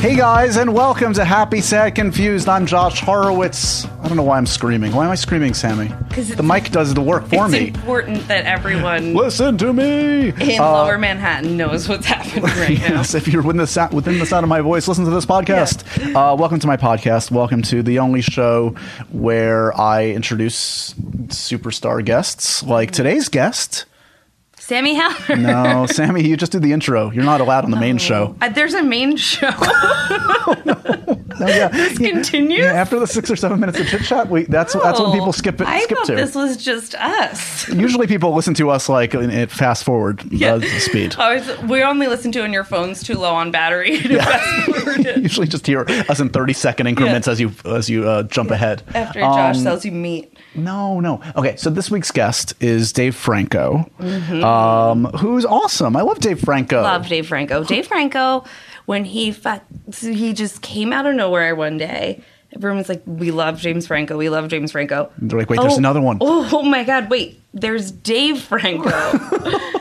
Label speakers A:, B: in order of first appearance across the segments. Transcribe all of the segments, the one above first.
A: Hey guys, and welcome to Happy, Sad, Confused. I'm Josh Horowitz. I don't know why I'm screaming. Why am I screaming, Sammy?
B: Because
A: The mic does the work for
B: it's
A: me.
B: important that everyone
A: Listen to me.
B: in
A: Uh,
B: Lower Manhattan knows what's happening right now.
A: Yes, if you're within the, sa- within the sound of my voice, listen to this podcast. Uh, welcome to my podcast. Welcome to the only show where I introduce superstar guests, like today's guest.
B: Sammy Haller.
A: No, Sammy, you just do the intro. You're not allowed on the main show.
B: Uh, there's a main show.
A: No, yeah.
B: continues?
A: Yeah, after the six or seven minutes of chit chat, we that's that's when people skip it.
B: I
A: skip
B: thought
A: to.
B: this was just us.
A: Usually, people listen to us like fast forward
B: Yeah.
A: uh, speed.
B: Was, we only listen to when your phone's too low on battery to fast forward it
A: Usually, just hear us in thirty second increments
B: Yeah.
A: as you as you uh, jump ahead.
B: after Josh
A: Um,
B: sells you meat.
A: No, no. Okay, so this week's guest is Dave Franco,
B: Mm-hmm.
A: um, Um, who's awesome. I love Dave Franco.
B: I love Dave Franco. Dave Franco, when he fu- he just came out of nowhere one day. Everyone was like, "We love James Franco. We love James Franco."
A: They're like, "Wait, there's oh, another one."
B: Oh, oh my God! Wait, there's Dave Franco.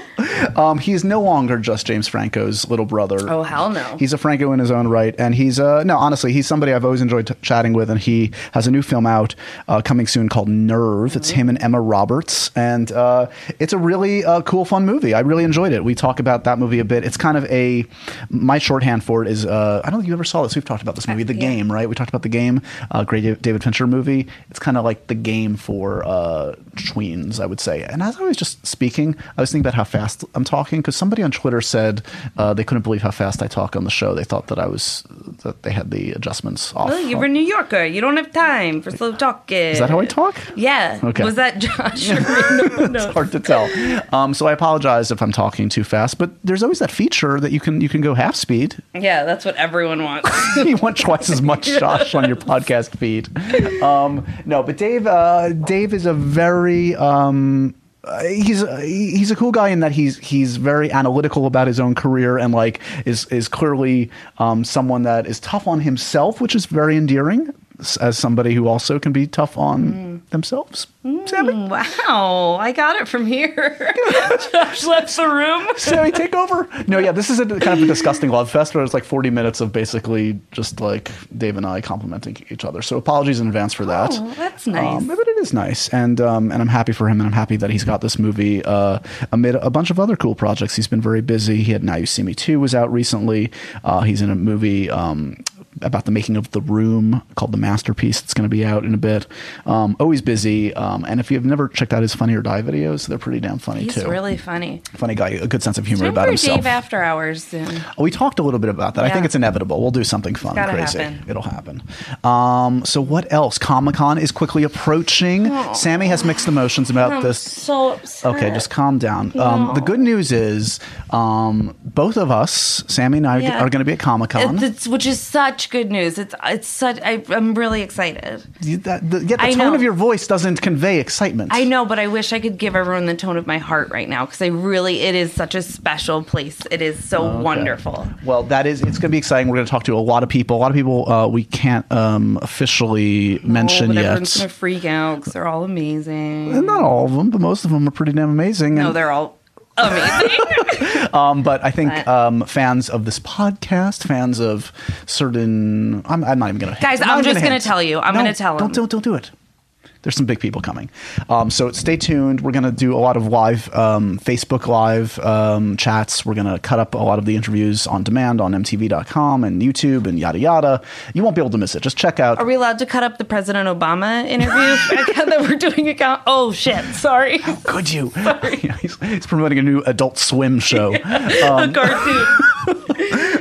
A: Um, he's no longer just James Franco's little brother.
B: oh hell no!
A: He's a Franco in his own right, and he's uh no, honestly, he's somebody I've always enjoyed t- chatting with, and he has a new film out uh, coming soon called Nerve. It's him and Emma Roberts, and uh, it's a really uh, cool, fun movie. I really enjoyed it. We talk about that movie a bit. It's kind of a my shorthand for it is uh, I don't think you ever saw this. We've talked about this movie, The
B: yeah.
A: Game, right? We talked about The Game, uh, great David Fincher movie. It's kind of like the game for uh, tweens, I would say. And as I was just speaking, I was thinking about how fast I'm talking because somebody on Twitter said uh, they couldn't believe how fast I talk on the show. They thought that I was that they had the adjustments off.
B: Well, you're a New Yorker. You don't have time for slow talking.
A: Is that how I talk?
B: Yeah.
A: Okay.
B: Was that Josh? no, no.
A: It's hard to tell. Um, so I apologize if I'm talking too fast, but there's always that feature that you can you can go half speed.
B: Yeah, that's what everyone wants.
A: you want twice as much Josh on your podcast feed. Um, no, but Dave, uh, Dave is a very. Um, uh, he's he's a cool guy in that he's he's very analytical about his own career and like is is clearly um, someone that is tough on himself, which is very endearing as somebody who also can be tough on themselves. Sammy,
B: wow, I got it from here. Josh left the room.
A: Sammy, take over. No, yeah, this is a kind of a disgusting love fest where it's like 40 minutes of basically just like Dave and I complimenting each other. So apologies in advance for that.
B: Oh, that's nice.
A: Um, but it is nice, and um, and I'm happy for him, and I'm happy that he's got this movie uh, amid a bunch of other cool projects. He's been very busy. He had Now You See Me 2 was out recently. Uh, he's in a movie. Um, about the making of the room called the masterpiece it's going to be out in a bit um, always busy um, and if you've never checked out his funny or die videos they're pretty damn funny
B: He's
A: too
B: really funny.
A: funny guy a good sense of humor about himself
B: Dave After Hours soon.
A: we talked a little bit about that. I think it's inevitable. We'll do something fun,
B: gotta
A: crazy.
B: happen.
A: It'll happen. Um, so what else? Comic Con is quickly approaching. Sammy has mixed emotions about
B: I'm
A: this.
B: so upset.
A: Okay, just calm down. Um, the good news is, um, both of us, Sammy and I,
B: Yeah.
A: are going to be at Comic Con.
B: Which is such good news. It's it's such. I, I'm really excited.
A: the, the, yeah, the
B: I
A: tone
B: know.
A: of your voice doesn't convey excitement.
B: I know, but I wish I could give everyone the tone of my heart right now because I really, it is such a special place. It is so
A: Okay.
B: wonderful.
A: Well, that is it's going to be exciting. We're going to talk to a lot of people. A lot of people uh, we can't um, officially mention yet.
B: everyone's gonna freak out because they're all amazing.
A: Not all of them, but most of them are pretty damn amazing.
B: no,
A: And-
B: they're all amazing.
A: Um, but I think
B: But-
A: um, fans of this podcast, fans of certain, I'm, I'm not even gonna.
B: Guys, I'm just gonna
A: hint.
B: tell you. I'm gonna tell
A: Don't,
B: them.
A: don't, don't do it. There's some big people coming. Um, so stay tuned. We're going to do a lot of live um, Facebook live um, chats. We're going to cut up a lot of the interviews on demand on MTV.com and YouTube and yada yada. You won't be able to miss it. Just check out.
B: Are we allowed to cut up the President Obama interview that we're doing? Account? Oh shit! Sorry, How
A: Could you? Yeah, he's, he's promoting a new Adult Swim show. Um,
B: a cartoon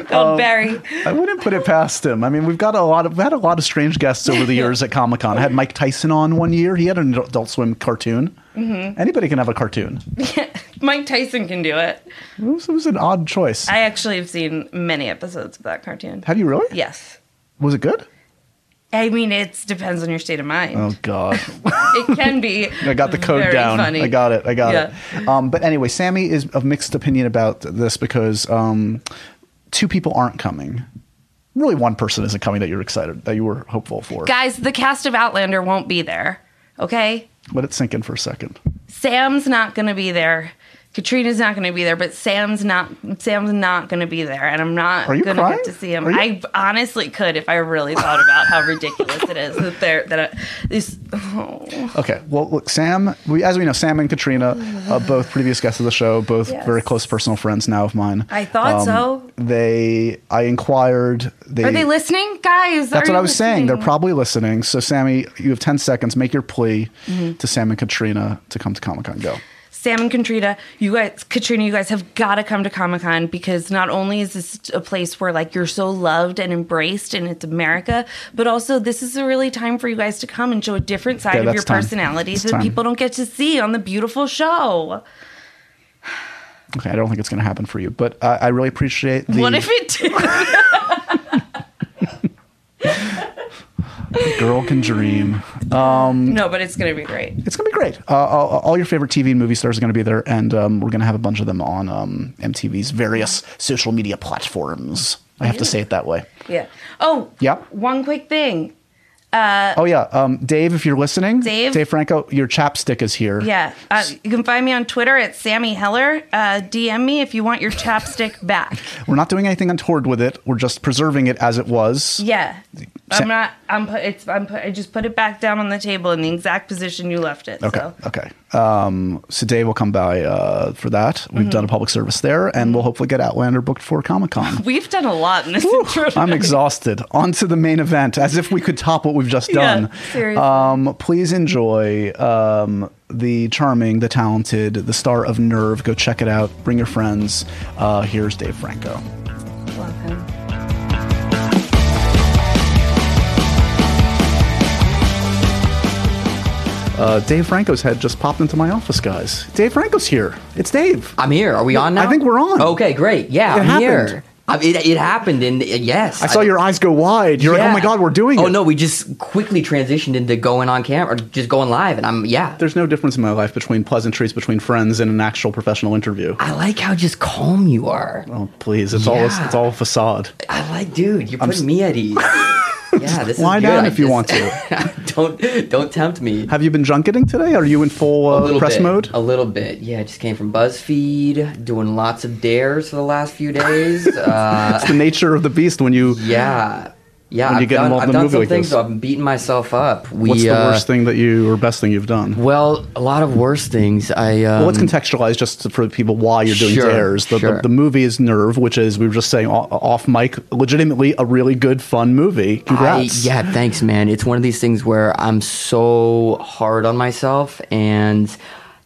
B: called Barry.
A: I wouldn't put it past him. I mean, we've got a lot of we had a lot of strange guests over the years at Comic Con. I had Mike Tyson on one year. He had an Adult Swim cartoon.
B: Mm-hmm.
A: Anybody can have a cartoon.
B: Mike Tyson can do it.
A: It was, it was an odd choice.
B: I actually have seen many episodes of that cartoon.
A: have you really?
B: Yes.
A: Was it good?
B: I mean, it depends on your state of mind.
A: Oh God.
B: It can be.
A: I got the code down.
B: Funny.
A: I got it. I got
B: Yeah.
A: it. Um, but anyway, Sammy is of mixed opinion about this because um, two people aren't coming. Really, one person isn't coming that you're excited that you were hopeful for.
B: Guys, the cast of Outlander won't be there. Okay,
A: Let it sink in for a second.
B: Sam's not going to be there. Caitriona's not going to be there, but Sam's not. Sam's not going to be there, and I'm not going to get to see him. I honestly could if I really thought about how ridiculous it is that they're that I, this. Oh.
A: Okay. Well, look, Sam. We, as we know, Sam and Caitriona, uh, both previous guests of the show, both
B: Yes.
A: very close personal friends now of mine. Um,
B: I thought so.
A: They, I inquired. They,
B: Are they listening, guys?
A: That's what I was saying. They're probably listening. So, Sammy, you have ten seconds. Make your plea
B: Mm-hmm.
A: to Sam and Caitriona to come to Comic Con. Go.
B: Sam and Caitriona, you guys, Caitriona, you guys have got to come to Comic Con because not only is this a place where like you're so loved and embraced and it's America, but also this is a really time for you guys to come and show a different side
A: Okay,
B: of your
A: time.
B: personalities
A: That's
B: that
A: time.
B: people don't get to see on the beautiful show.
A: Okay, I don't think it's going to happen for you, but uh, I really appreciate the
B: What if it did?
A: girl can dream.
B: no, but it's gonna be great.
A: It's going to be great. Uh, all, all your favorite TV and movie stars are going to be there, and um, we're going to have a bunch of them on um, MTV's various social media platforms. I have to say it that way.
B: Yeah. Oh,
A: Yep.
B: One quick thing.
A: Oh yeah, um, Dave, if you're listening,
B: Dave?
A: Dave Franco, your chapstick is here.
B: Yeah, uh, you can find me on Twitter at Sammy Heller. Uh, DM me if you want your chapstick back.
A: We're not doing anything untoward with it. We're just preserving it as it was.
B: Yeah,
A: Sa-
B: I'm not. I'm put. It's. I'm put. I just put it back down on the table in the exact position you left it.
A: Okay.
B: So.
A: Okay. Um, so Dave will come by uh, for that.
B: Mm-hmm.
A: We've done a public service there, and we'll hopefully get Outlander booked for Comic Con.
B: We've done a lot in this intro.
A: I'm exhausted. On to the main event, as if we could top what we've just done.
B: seriously.
A: Um, please enjoy um, the charming, the talented, the star of Nerve. Go check it out. Bring your friends. Uh, here's Dave Franco.
B: Welcome.
A: Uh, Dave Franco's head just popped into my office, guys. Dave Franco's here. It's Dave.
C: I'm here. Are we on now?
A: I think we're on.
C: Okay, great. Yeah,
A: It
C: I'm
A: happened.
C: here. I, it, it happened, and uh, yes,
A: I saw your eyes go wide. You're like, oh my god, we're doing
C: Oh
A: it.
C: Oh no, we just quickly transitioned into going on camera, or just going live, and I'm yeah.
A: There's no difference in my life between pleasantries between friends and an actual professional interview.
C: I like how just calm you are.
A: Oh please, it's all it's all a facade.
C: I like, dude, you're putting me at ease. yeah, this
A: Lie
C: is good.
A: down
C: I
A: if you want to.
C: don't don't tempt me.
A: Have you been junketing today? Are you in full uh, press
C: bit,
A: mode?
C: A little bit. Yeah, I just came from BuzzFeed, doing lots of dares for the last few days. Uh,
A: It's the nature of the beast when you.
C: yeah. Yeah,
A: When you
C: I've
A: get
C: done,
A: involved
C: I've
A: in a
C: done
A: movie
C: some
A: like
C: things,
A: this.
C: so I'm beating myself up. We,
A: What's the
C: uh,
A: worst thing that you or best thing you've done?
C: Well, a lot of worse things. I um,
A: well, let's contextualize just for people why you're doing
C: Sure,
A: dares. The,
C: sure.
A: the, the movie is Nerve, which is we were just saying o- off mic, legitimately a really good, fun movie. Congrats!
C: I, yeah, thanks, man. It's one of these things where I'm so hard on myself, and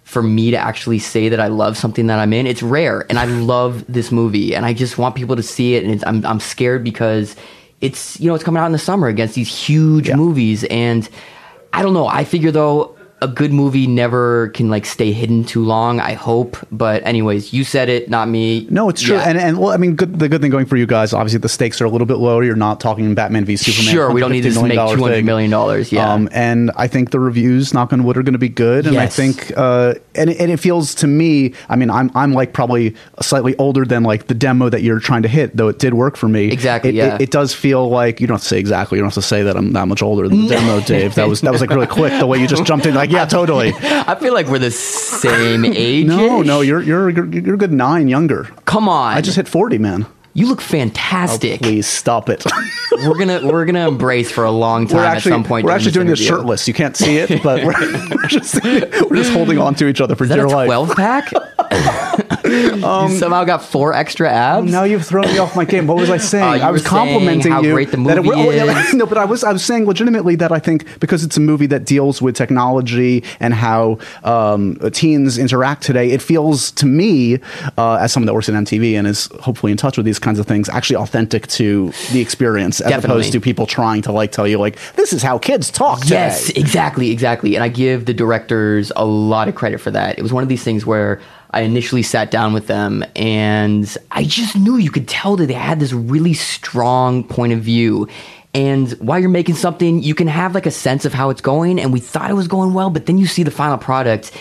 C: for me to actually say that I love something that I'm in, it's rare. And I love this movie, and I just want people to see it. And it's, I'm I'm scared because it's you know it's coming out in the summer against these huge
A: Yeah.
C: movies, and I don't know. I figure though. A good movie never can like stay hidden too long. I hope, but anyways, you said it, not me.
A: No, it's true,
C: Yeah.
A: and and well, I mean, good, the good thing going for you guys, obviously, the stakes are a little bit lower. You're not talking Batman v Superman.
C: Sure, we don't need to make two hundred million dollars. Yeah,
A: Um, and I think the reviews, knock on wood, are going to be good. And I think, uh, and, and it feels to me, I mean, I'm, I'm like probably slightly older than like the demo that you're trying to hit, though it did work for me.
C: Exactly,
A: It,
C: yeah.
A: it, it does feel like, you don't have to say exactly, you don't have to say that I'm that much older than the demo, Dave. That was, that was like really quick, the way you just jumped in, like, yeah, totally.
C: I feel like we're the same age.
A: No, no, you're, you're, you're, a good nine younger.
C: Come on.
A: I just hit 40, man.
C: You look fantastic.
A: Oh, please stop it.
C: we're gonna we're gonna embrace for a long time
A: we're actually
C: at some point.
A: we're actually doing this shirtless. You can't see it, but we're, we're just we're just holding on to each other for
C: Is that
A: dear
C: a
A: life.
C: twelve pack? you somehow got four extra abs.
A: Now you've thrown me off my game. What was I saying?
C: Uh,
A: I was complimenting
C: how
A: you.
C: great the
A: that it- oh, yeah,
C: is.
A: no, but I was I was saying legitimately that I think because it's a movie that deals with technology and how um, teens interact today, it feels to me, uh, as someone that works in MTV and is hopefully in touch with these kinds of things, actually authentic to the experience, as
C: Definitely.
A: opposed to people trying to like tell you like this is how kids talk today.
C: Yes, exactly, exactly. And I give the directors a lot of credit for that. It was one of these things where I initially sat down with them and I just knew you could tell that they had this really strong point of view. And while you're making something, you can have like a sense of how it's going. And we thought it was going well, but then you see the final product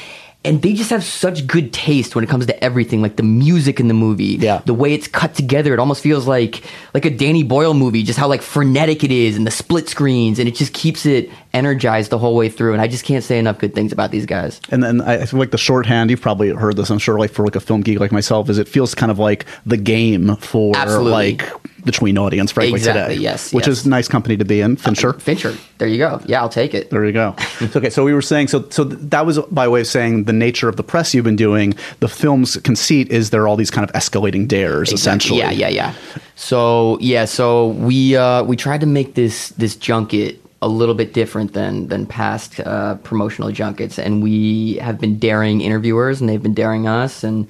C: and they just have such good taste when it comes to everything, like the music in the movie,
A: Yeah.
C: the way it's cut together. It almost feels like like a Danny Boyle movie, just how like frenetic it is, and the split screens, and it just keeps it energized the whole way through. And I just can't say enough good things about these guys.
A: And then I feel like the shorthand, you've probably heard this, I'm sure, like for like a film geek like myself, is it feels kind of like the game for
C: Absolutely.
A: like the tween audience, frankly,
C: Exactly,
A: today.
C: yes,
A: Which
C: yes.
A: is nice company to be in. Fincher.
C: Fincher, there you go. Yeah, I'll take it.
A: There you go. okay, so we were saying so so that was by way of saying the nature of the press you've been doing. The film's conceit is there are all these kind of escalating dares, essentially.
C: Yeah, yeah, yeah. So yeah, so we uh, we tried to make this this junket a little bit different than than past uh, promotional junkets, and we have been daring interviewers, and they've been daring us, and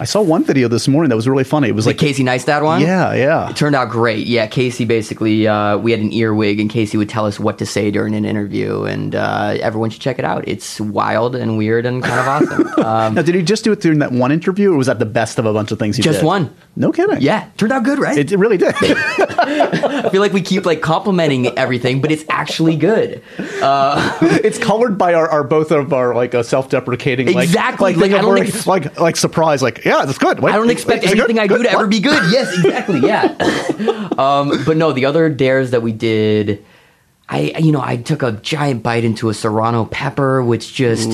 A: I saw one video this morning that was really funny. It was
C: the
A: like
C: Casey Neistat one.
A: Yeah, yeah.
C: It turned out great. Yeah, Casey basically, uh, we had an earwig, and Casey would tell us what to say during an interview, and uh, everyone should check it out. It's wild and weird and kind of awesome. Um,
A: Now, did he just do it during that one interview, or was that the best of a bunch of things he
C: Just
A: did?
C: one.
A: No kidding.
C: yeah, turned out good, right?
A: It, it really did.
C: I feel like we keep like complimenting everything, but it's actually good.
A: it's colored by our, our both of our like uh, self-deprecating like
C: Exactly.
A: like,
C: Like,
A: thing
C: I don't
A: we're, like like surprise like yeah that's good
C: I don't expect anything
A: good?
C: I do
A: Good?
C: to ever be good. Yes, exactly. Yeah. um, but no, the other dares that we did, I you know I took a giant bite into a serrano pepper, which just.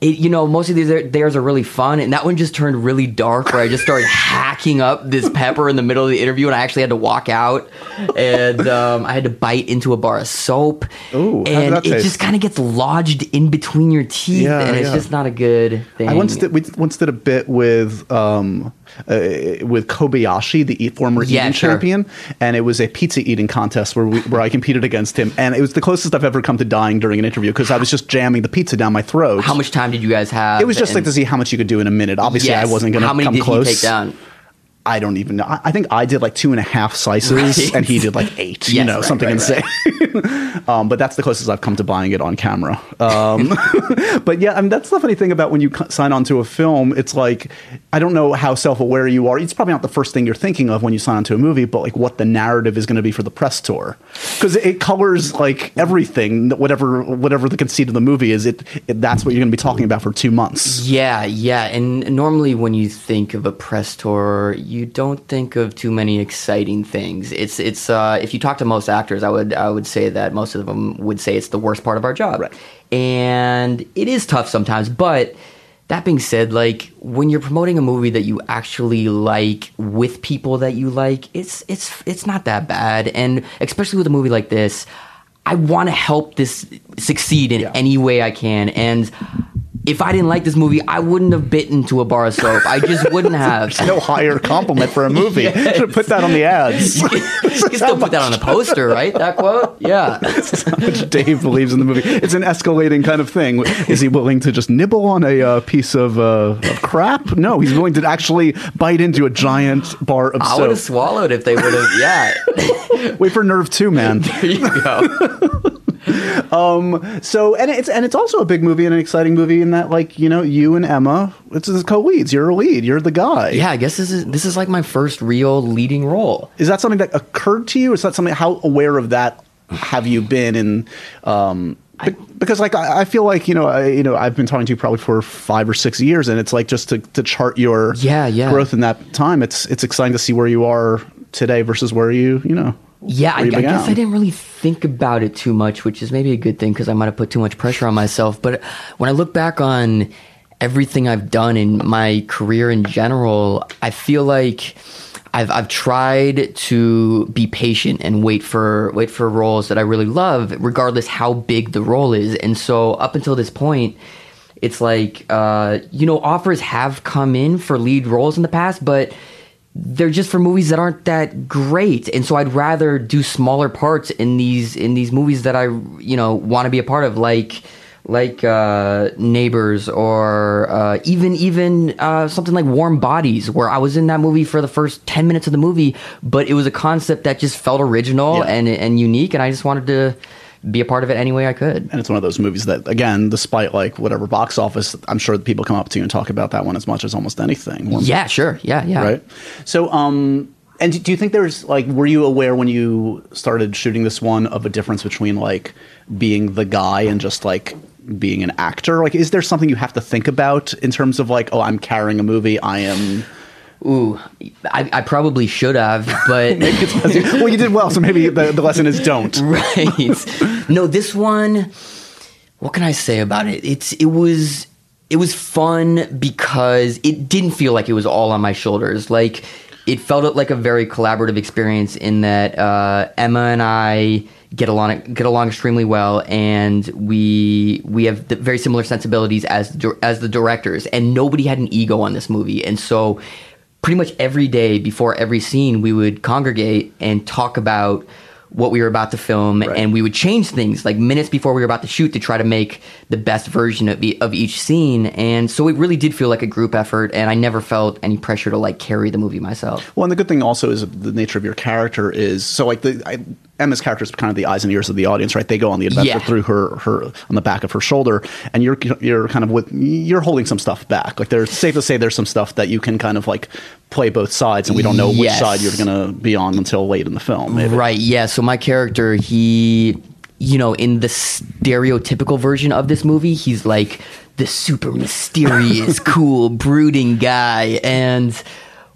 C: It, you know, most of these theirs are really fun, and that one just turned really dark. Where I just started hacking up this pepper in the middle of the interview, and I actually had to walk out, and um, I had to bite into a bar of soap,
A: Ooh,
C: and it
A: taste?
C: just kind of gets lodged in between your teeth,
A: Yeah,
C: and it's
A: yeah.
C: just not a good thing.
A: I once did we once did a bit with um uh, with Kobayashi the former
C: Yeah,
A: eating
C: sure.
A: champion and it was a pizza eating contest where we where I competed against him and it was the closest I've ever come to dying during an interview because I was just jamming the pizza down my throat.
C: How much time did you guys have?
A: It was just like to see how much you could do in a minute. Obviously, I wasn't going to
C: How many
A: come
C: did
A: close.
C: he take down?
A: I don't even know. I, I think I did like two and a half slices,
C: Right.
A: and he did like eight. you know,
C: right,
A: something
C: right,
A: insane. um, but that's the closest I've come to buying it on camera. Um, but yeah, I mean, that's the funny thing about when you sign on to a film. It's like I don't know how self-aware you are. It's probably not the first thing you're thinking of when you sign on to a movie, but like what the narrative is going to be for the press tour, because it, it colors like everything. Whatever whatever the conceit of the movie is, it, it that's what you're going to be talking about for two months.
C: Yeah, yeah. And normally when you think of a press tour, you don't think of too many exciting things. It's it's uh, if you talk to most actors, I would I would say that most of them would say it's the worst part of our job.
A: Right.
C: And it is tough sometimes, but that being said, like when you're promoting a movie that you actually like with people that you like, it's it's it's not that bad. And especially with a movie like this, I want to help this succeed in
A: Yeah.
C: any way I can. And if I didn't like this movie, I wouldn't have bitten to a bar of soap. I just wouldn't have.
A: no higher compliment for a movie. Should have put that on the ads.
C: you can still put that on a poster, right? That quote? Yeah.
A: how much Dave believes in the movie. It's an escalating kind of thing. Is he willing to just nibble on a uh, piece of, uh, of crap? No, he's willing to actually bite into a giant bar of soap.
C: I would have swallowed if they would have. Yeah.
A: Wait for Nerve 2, man.
C: there you go.
A: So, and it's and it's also a big movie and an exciting movie in that, like, you know, you and Emma, it's the co-leads. You're a lead. You're the guy.
C: Yeah, I guess this is this is like my first real leading role.
A: Is that something that occurred to you? Is that something? How aware of that have you been? In um, be- because like I, I feel like you know I, you know I've been talking to you probably for five or six years, and it's like just to, to chart your
C: Yeah, yeah.
A: growth in that time. It's it's exciting to see where you are today versus where you you know.
C: Yeah, I, I guess I didn't really think about it too much, which is maybe a good thing because I might have put too much pressure on myself. But when I look back on everything I've done in my career in general, I feel like I've I've tried to be patient and wait for wait for roles that I really love, regardless how big the role is. And so up until this point, it's like uh, you know offers have come in for lead roles in the past, but they're just for movies that aren't that great and so i'd rather do smaller parts in these in these movies that i you know want to be a part of like like uh neighbors or uh even even uh something like warm bodies where i was in that movie for the first 10 minutes of the movie but it was a concept that just felt original
A: Yeah.
C: and and unique and i just wanted to be a part of it any way i could
A: And it's one of those movies that, again, despite like whatever box office, I'm sure that people come up to you and talk about that one as much as almost anything.
C: Yeah sure yeah yeah
A: right? So, um, and do- do you think there's like, were you aware when you started shooting this one of a difference between like being the guy and just like being an actor? Like, is there something you have to think about in terms of like, oh, I'm carrying a movie, I am.
C: Ooh, I, I probably should have, but
A: well, you did well, so maybe the, the lesson is don't.
C: right. No, this one. What can I say about it? It's it was it was fun because it didn't feel like it was all on my shoulders. Like it felt like a very collaborative experience in that uh, Emma and I get along get along extremely well, and we we have very similar sensibilities as as the directors, and nobody had an ego on this movie, and so pretty much every day before every scene, we would congregate and talk about what we were about to film right. and we would change things like minutes before we were about to shoot to try to make the best version of, e- of each scene and so it really did feel like a group effort and i never felt any pressure to like carry the movie myself
A: well and the good thing also is the nature of your character is so like the I, Emma's character is kind of the eyes and ears of the audience, right? They go on the adventure yeah. through her, her on the back of her shoulder, and you're you're kind of with you're holding some stuff back. Like there's safe to say there's some stuff that you can kind of like play both sides, and we don't know yes. which side you're going to be on until late in the film. Maybe.
C: Right? Yeah. So my character, he, you know, in the stereotypical version of this movie, he's like the super mysterious, cool, brooding guy, and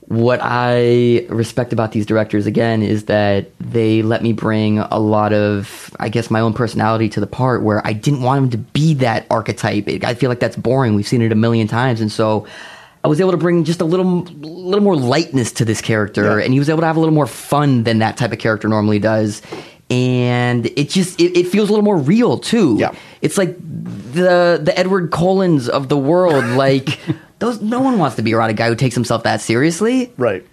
C: what I respect about these directors again is that they let me bring a lot of, I guess, my own personality to the part where I didn't want him to be that archetype. I feel like that's boring. We've seen it a million times, and so I was able to bring just a little, little more lightness to this character, yeah. and he was able to have a little more fun than that type of character normally does. And it just it, it feels a little more real too.
A: Yeah.
C: It's like the the Edward Cullens of the world, like. Those no one wants to be around a guy who takes himself that seriously.
A: Right.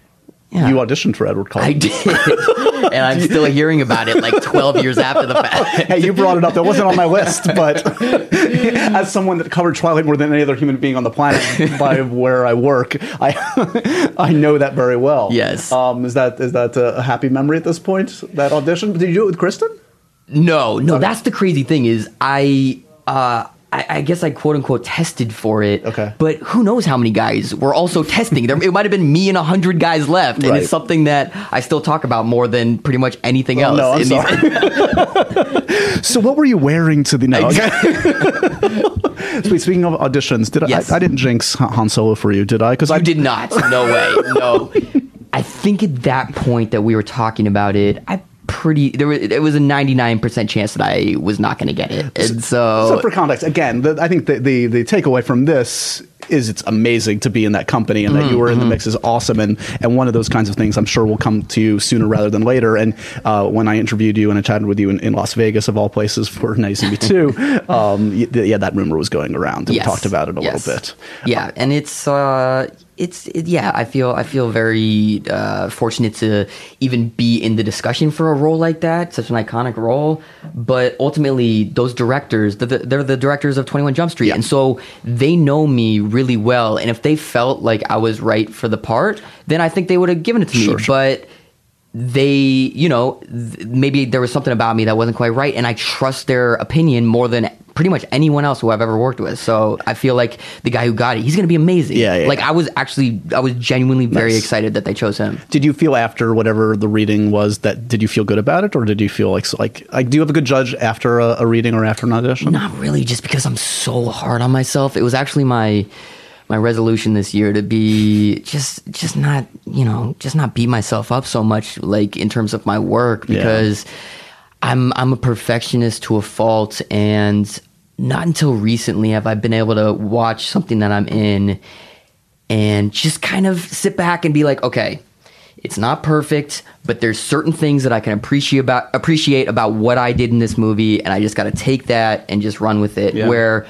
A: Yeah. You auditioned for Edward Cullen.
C: I did, and I'm still hearing about it like 12 years after the fact.
A: hey, you brought it up. That wasn't on my list, but as someone that covered Twilight more than any other human being on the planet by where I work, I I know that very well.
C: Yes.
A: Um, is that is that a happy memory at this point? That audition? Did you do it with Kristen?
C: No, no. Okay. That's the crazy thing is I. Uh, I, I, guess I quote unquote tested for it.
A: Okay.
C: But who knows how many guys were also testing? There, it might have been me and hundred guys left, and right. it's something that I still talk about more than pretty much anything oh, else.
A: No, I'm sorry. so, what were you wearing to the? No. Okay. Speaking of auditions, did yes. I, I? didn't jinx Han Solo for you, did I?
C: Because I did not. No way. No. I think at that point that we were talking about it, I pretty there was it was a 99% chance that I was not going to get it. And so
A: So for context, again, the, I think the, the the takeaway from this is it's amazing to be in that company and that mm-hmm. you were in the mm-hmm. mix is awesome and and one of those kinds of things I'm sure will come to you sooner rather than later and uh, when I interviewed you and I chatted with you in, in Las Vegas of all places for Nice and 2 um, yeah that rumor was going around and yes. we talked about it a yes. little bit
C: yeah and it's uh it's it, yeah i feel i feel very uh, fortunate to even be in the discussion for a role like that such an iconic role but ultimately those directors they're the, they're the directors of 21 jump street yeah. and so they know me really well and if they felt like i was right for the part then i think they would have given it to sure, me sure. but they, you know, th- maybe there was something about me that wasn't quite right, and I trust their opinion more than pretty much anyone else who I've ever worked with. So I feel like the guy who got it, he's going to be amazing.
A: Yeah, yeah
C: Like
A: yeah.
C: I was actually, I was genuinely very nice. excited that they chose him.
A: Did you feel after whatever the reading was that did you feel good about it, or did you feel like like like do you have a good judge after a, a reading or after an audition?
C: Not really, just because I'm so hard on myself. It was actually my my resolution this year to be just just not you know just not beat myself up so much like in terms of my work because yeah. I'm I'm a perfectionist to a fault and not until recently have I been able to watch something that I'm in and just kind of sit back and be like okay it's not perfect but there's certain things that I can appreciate about appreciate about what I did in this movie and I just got to take that and just run with it yeah. where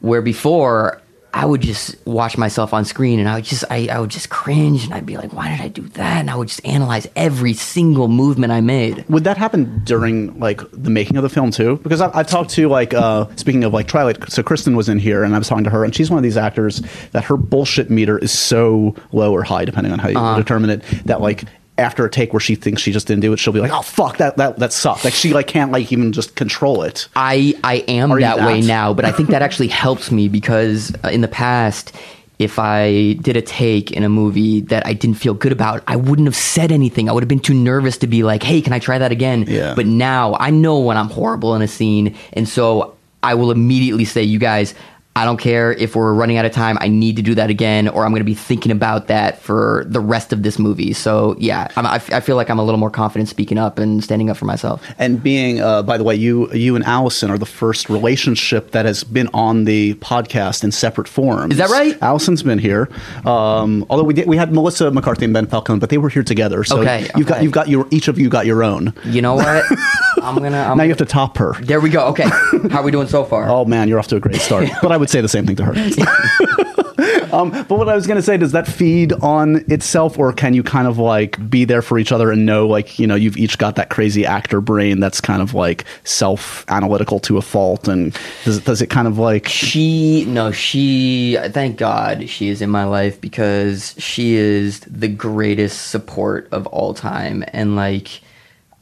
C: where before I would just watch myself on screen and I would just I, I would just cringe and I'd be like, why did I do that? And I would just analyze every single movement I made.
A: Would that happen during like the making of the film too? Because I've, I've talked to like uh, speaking of like Twilight, so Kristen was in here and I was talking to her and she's one of these actors that her bullshit meter is so low or high depending on how you uh, determine it that like after a take where she thinks she just didn't do it, she'll be like, "Oh fuck, that that that sucked." Like she like can't like even just control it.
C: I I am that, that, way now, but I think that actually helps me because uh, in the past, if I did a take in a movie that I didn't feel good about, I wouldn't have said anything. I would have been too nervous to be like, "Hey, can I try that again?"
A: Yeah.
C: But now I know when I'm horrible in a scene, and so I will immediately say, you guys, I don't care if we're running out of time. I need to do that again, or I'm going to be thinking about that for the rest of this movie. So yeah, I'm, I, f- I feel like I'm a little more confident speaking up and standing up for myself.
A: And being, uh, by the way, you you and Alison are the first relationship that has been on the podcast in separate forms.
C: Is that right?
A: Alison's been here. Um, although we did, we had Melissa McCarthy and Ben Falcone, but they were here together. So
C: Okay,
A: you've got you've got your each of you got your own.
C: You know what? I'm gonna. I'm
A: now you have to top her.
C: There we go. Okay, how are we doing so far?
A: Oh man, you're off to a great start. but I would say the same thing to her. um, but what I was going to say, does that feed on itself, or can you kind of like be there for each other and know, like, you know, you've each got that crazy actor brain that's kind of like self analytical to a fault? And does, it- does it kind of like.
C: She no, she thank God she is in my life because she is the greatest support of all time and like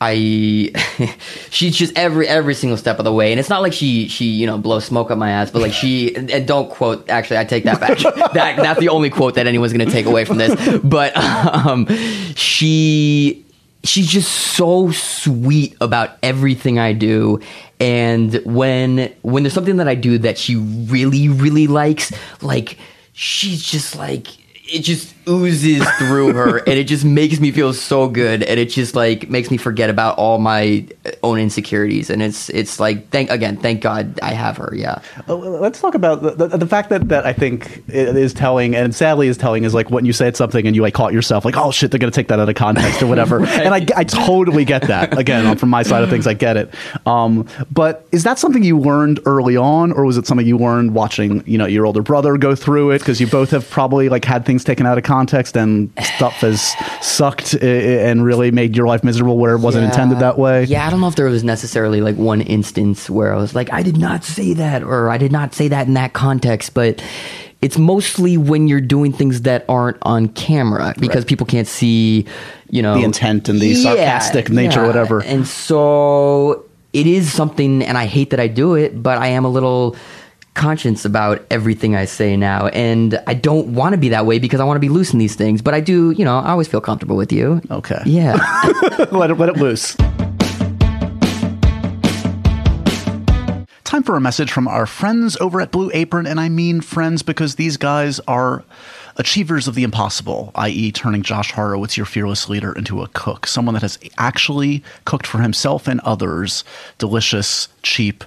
C: I she's just every every single step of the way. And it's not like she she you know blows smoke up my ass but like she and and don't quote actually I take that back. That that's the only quote that anyone's going to take away from this. But um she she's just so sweet about everything I do. And when when there's something that I do that she really really likes, like she's just like it just oozes through her and it just makes me feel so good and it just like makes me forget about all my own insecurities and it's it's like thank again thank god i have her yeah
A: Uh, Let's talk about the, the, the fact that, that I think it is telling, and sadly is telling, is like when you said something and you like caught yourself, like, oh shit, they're going to take that out of context or whatever. And I, I totally get that. Again, from my side of things, I get it. Um, but is that something you learned early on, or was it something you learned watching, you know, your older brother go through it? Because you both have probably like had things taken out of context and stuff has sucked and really made your life miserable where it wasn't intended that way.
C: Yeah, I don't know if there was necessarily like one instance where I was like, I did not say that, or I did not say that in that context, but it's mostly when you're doing things that aren't on camera because
A: Right.
C: people can't see, you know,
A: The intent and the sarcastic nature or whatever.
C: And so it is something, and I hate that I do it, but I am a little conscious about everything I say now, and I don't want to be that way because I want to be loose in these things. But I do, you know, I always feel comfortable with you.
A: Okay.
C: Yeah.
A: let, it, let it loose. Time for a message from our friends over at Blue Apron, and I mean friends because these guys are achievers of the impossible, i.e., turning Josh Horowitz, your fearless leader, into a cook, someone that has actually cooked for himself and others delicious, cheap,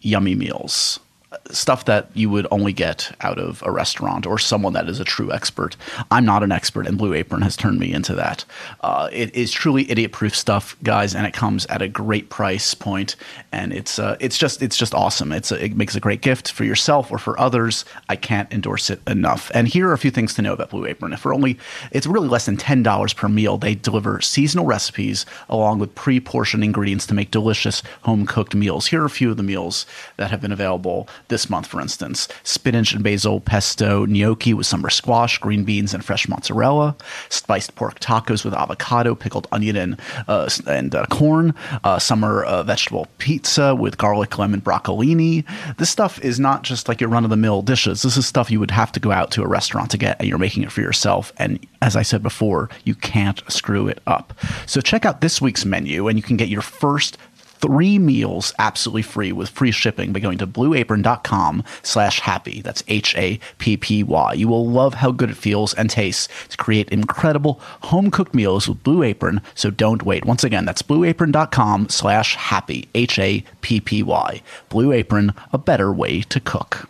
A: yummy meals. Stuff that you would only get out of a restaurant or someone that is a true expert. I'm not an expert, and Blue Apron has turned me into that. Uh, it is truly idiot-proof stuff, guys, and it comes at a great price point, and it's uh, it's just it's just awesome. It's a, it makes a great gift for yourself or for others. I can't endorse it enough. And here are a few things to know about Blue Apron. If for only it's really less than ten dollars per meal, they deliver seasonal recipes along with pre-portioned ingredients to make delicious home-cooked meals. Here are a few of the meals that have been available this month, for instance: spinach and basil pesto gnocchi with summer squash, green beans, and fresh mozzarella; spiced pork tacos with avocado, pickled onion, and uh, and uh, corn; uh, summer uh, vegetable pizza with garlic, lemon, broccolini. This stuff is not just like your run-of-the-mill dishes. This is stuff you would have to go out to a restaurant to get, and you're making it for yourself. And as I said before, you can't screw it up. So check out this week's menu, and you can get your first three meals absolutely free with free shipping by going to blueapron.com slash happy. That's h-a-p-p-y you will love how good it feels and tastes to create incredible home cooked meals with blue apron so don't wait. Once again that's blueapron.com slash happy. H-a-p-p-y blue apron a better way to cook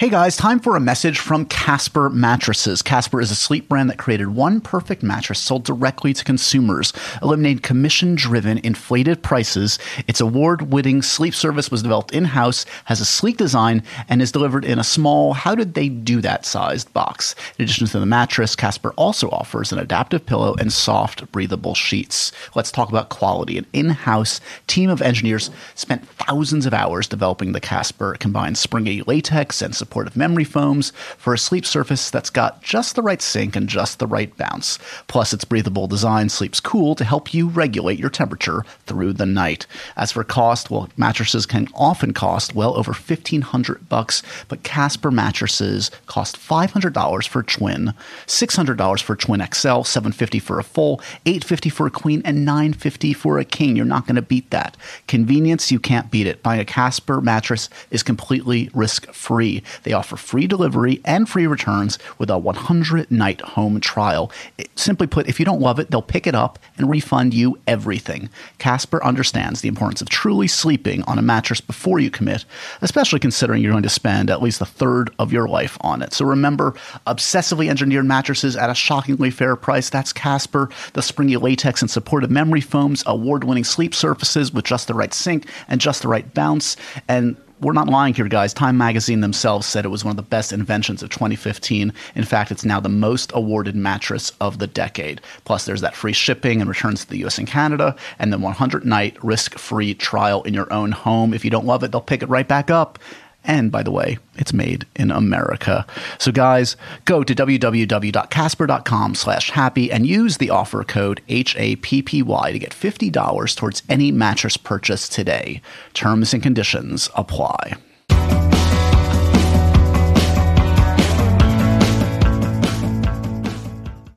A: Hey guys, time for a message from Casper Mattresses. Casper is a sleep brand that created one perfect mattress sold directly to consumers, eliminating commission driven, inflated prices. Its award winning sleep service was developed in house, has a sleek design, and is delivered in a small, how did they do that sized box. In addition to the mattress, Casper also offers an adaptive pillow and soft, breathable sheets. Let's talk about quality. An in house team of engineers spent thousands of hours developing the Casper. Combines springy latex and supportive memory foams for a sleep surface that's got just the right sink and just the right bounce. Plus, its breathable design sleeps cool to help you regulate your temperature through the night. As for cost, well, mattresses can often cost well over 1500 bucks, but Casper mattresses cost $500 for twin, $600 for twin XL, 750 for a full, 850 for a queen, and 950 for a king. You're not going to beat that. Convenience, you can't beat it. Buying a Casper mattress is completely risk free. They offer free delivery and free returns with a 100 night home trial. It- simply put, if you don't love it, they'll pick it up and refund you everything. Casper understands the importance of truly sleeping on a mattress before you commit, especially considering you're going to spend at least a third of your life on it. So remember, obsessively engineered mattresses at a shockingly fair price. That's Casper, the springy latex and supportive memory foams, award winning sleep surfaces with just the right sink and just the right bounce. And we're not lying here, guys. Time magazine themselves said it was one of the best inventions of 2015. In fact, it's now the most awarded mattress of the decade. Plus, there's that free shipping and returns to the US and Canada, and the 100 night risk free trial in your own home. If you don't love it, they'll pick it right back up. And by the way, it's made in America. So guys, go to www.casper.com slash happy and use the offer code HAPPY to get $50 towards any mattress purchase today. Terms and conditions apply.